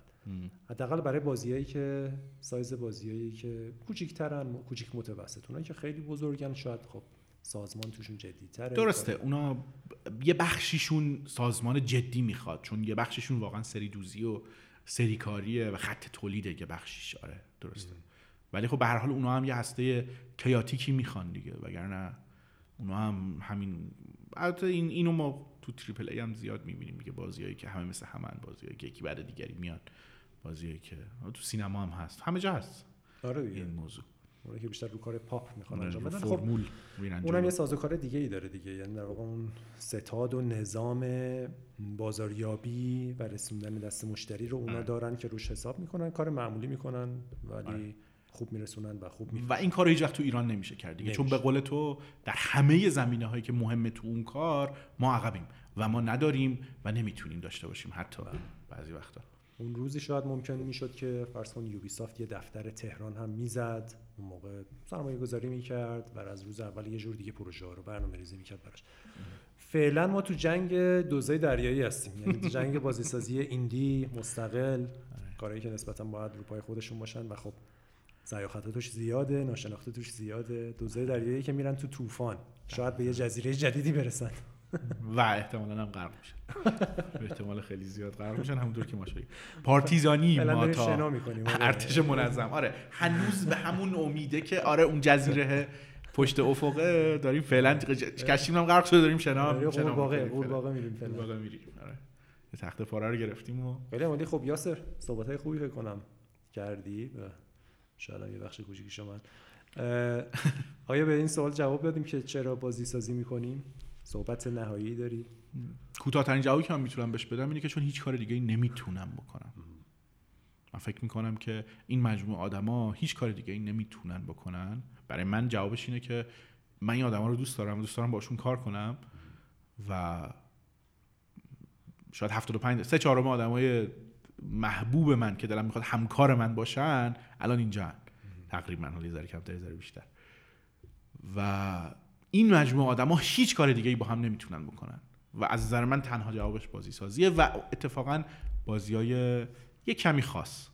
حداقل برای بازیایی که سایز بازیایی که کوچیک‌ترن کوچیک متوسط. اونایی که خیلی بزرگن شاید خب سازمان توشون جدی تره درسته اونا یه بخشیشون سازمان جدی می‌خواد چون یه بخشیشون واقعا سری دوزی و سری کاریه و خط تولیده یه بخشیش آره درسته. ولی خب به هر حال اونا هم یه هسته کیاتیکی می‌خوان دیگه وگرنه اونا هم همین البته این اینو ما تو تریپل ای هم زیاد می‌بینیم دیگه بازیایی که همه مثل همن بازیایی که یکی بعد دیگری میاد بازیایی که تو سینما هم هست همه جا هست آره دیگه. این موضوع. اونایی که بیشتر رو کار پاپ می‌خوان انجام بدن. خب اونم یه سازوکار دیگه ای داره دیگه. یعنی در واقع اون ستاد و نظام بازاریابی و رسوندن دست مشتری رو اونا آره. دارن که روش حساب می‌کنن کار معمولی می‌کنن ولی آره. خوب میرسونن و خوب و این کار هیچ وقت تو ایران نمیشه کرد دیگه. چون به قول تو در همه زمینه هایی که مهمه تو اون کار ما عقبیم و ما نداریم و نمی‌تونیم داشته باشیم حتی بله. بعضی وقتا. اون روزی شاید ممکن می‌شد که فرض کن یوبیسافت یه دفتر تهران هم می‌زد اون موقع سرمایه گذاری می‌کرد و از روز اول یه جور دیگه پروژه رو برنامه ریزی می‌کرد براش. فعلا ما تو جنگ دوزای دریایی هستیم یعنی جنگ بازیسازی ایندی مستقل آره. کارهایی که نسبتا باید رو پای خودشون باشن و خب زیاخته توش زیاده ناشناخته توش زیاده. دوزای دریایی که میرن تو طوفان شاید به یه جزیره جدیدی برسن. و احتمالا هم غرق میشن. به احتمال خیلی زیاد غرق میشن همونطور که ما شدیم. پارتیزانی ما تا آره. ارتش منظم. آره هنوز به همون امیده که آره اون جزیره پشت افقه داریم فعلا کشتیم هم غرق شده داریم شنا آره، واقع واقع میریم فعلا. واقع میریم آره. تخت پاره رو گرفتیم و خیلی عالی خب یاسر صحبت های خوبی فکر کنم کردی. شاید یه بخش کوچیکی شما آیا به این سوال جواب دادیم که چرا بازی سازی می‌کنیم؟ صحبت نهایی داری؟ کوتاه‌ترین جوابی که من می‌تونم بهش بدم اینه که چون هیچ کار دیگه نمی‌تونم بکنم. من فکر می‌کنم که این مجموعه آدما هیچ کار دیگه ای نمی‌تونن بکنن. برای من جوابش اینه که من این آدما رو دوست دارم دوست دارم باشون کار کنم و شاید 75 سه چهارم آدمای محبوب من که دلم می‌خواد همکار من باشن الان اینجا تقریبا حالا ذره کمتر ذره بیشتر. و این مجموعه آدما هیچ کار دیگه ای با هم نمی‌تونن بکنن. و از نظر من تنها جوابش بازی سازیه و اتفاقا بازی های یه کمی خاص.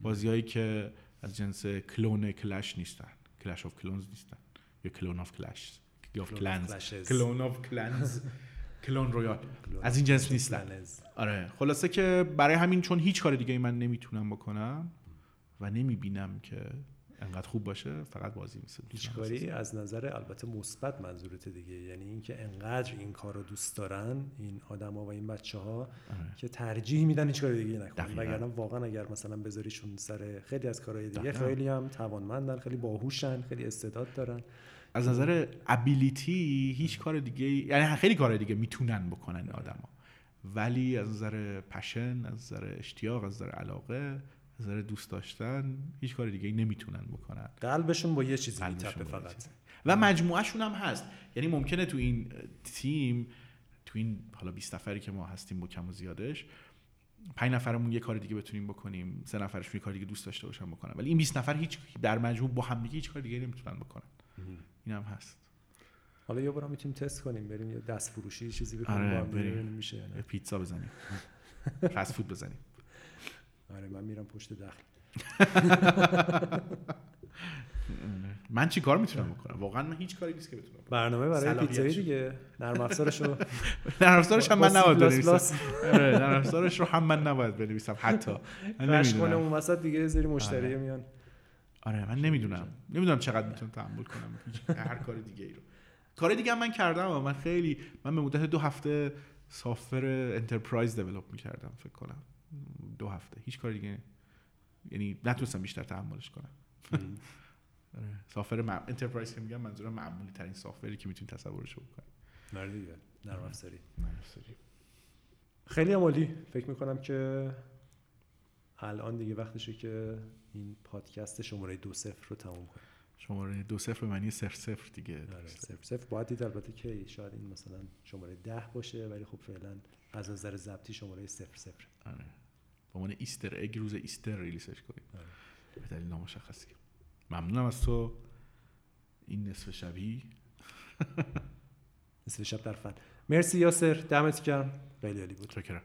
بازیهایی که از جنس clone Clash نیستن. Clash of Clones نیستن. یا Clone of Clash. Clone of Clans. Clone Royale. از این جنس نیستن. آره. خلاصه که برای همین چون هیچ کار دیگه ای من نمی‌تونم بکنم و نمی‌بینم که انقدر خوب باشه فقط بازی میشه کاری از نظر البته مثبت منظورت دیگه. یعنی اینکه انقدر این کار رو دوست دارن این آدما و این بچه ها آره. که ترجیح میدن هیچ کار دیگه نکنن. وگرنه واقعا اگر مثلا بذاریشون سر خیلی از کارهای دیگه خیلی هم توانمندن خیلی باهوشن خیلی استعداد دارن. از نظر ابیلیتی هیچ کار دیگه یعنی خیلی کار دیگه می‌تونن بکنن این آدما ولی از نظر پشن از نظر اشتیاق از نظر علاقه نظر دوست داشتن هیچ کار دیگه ای نمی‌تونن بکنن. قلبشون با یه چیزی میتپه فقط. و مجموعهشون هم هست. یعنی ممکنه تو این تیم تو این حالا 20 نفری که ما هستیم با کم و زیادش پنج نفرمون یه کار دیگه بتونیم بکنیم سه نفرشون یه کار دیگه دوست داشته باشن بکنن. ولی این 20 نفر هیچ در مجموع با هم دیگه هیچ کار دیگه نمی‌تونن بکنن. این هم هست. حالا یه بار می‌تونیم تست کنیم بریم یه دست فروشی چیزی بکنیم آره بریم. میشه پیتزا بزنیم. فست فود بزنیم. آره من میرم پشت دخل. من چی کار می‌تونم بکنم؟ واقعا من هیچ کاری نیست که بتونم برنامه برای پیتزایی؟ دیگه. نرم افزارش رو نرم افزارش هم من با نباید. بنویسم. آره، نرم افزارش رو هم من نباید بنویسم حتی. نمی‌دونم. اون وسط دیگه زیر مشتری آره. میان. آره من نمی‌دونم. نمی‌دونم چقدر می‌تونم تحمل کنم. هر کار دیگه ای رو. کار دیگه هم من کردم و من خیلی من به مدت دو هفته software enterprise develop می‌کردم فکر کنم. دو هفته. هیچ کار دیگه یعنی نتونستم بیشتر تحملش کنم. آره. software مع... enterprise که میگم منظورم معمولی ترین software ی که می‌تونی تصورش رو بکنی دیگه. نرم افزاری. نرم افزاری. خیلی عالی. فکر می‌کنم که الان دیگه وقتشه که این پادکست شماره دو صفر رو تموم کنیم. شماره دو صفر به معنی صفر صفر دیگه. آره صفر صفر. باید دید البته که شاید این مثلا شماره ده باشه ولی خب فعلا از نظر ضبطی شماره صفر صفر. آره. به عنوان ایستر اگ روز ایستر ریلیسش کنیم. آره. به دلیل نامشخصی. ممنونم از تو. این نصف شبی. مثل شب در فن. مرسی یاسر. دمت گرم. خیلی عالی بود. شکرم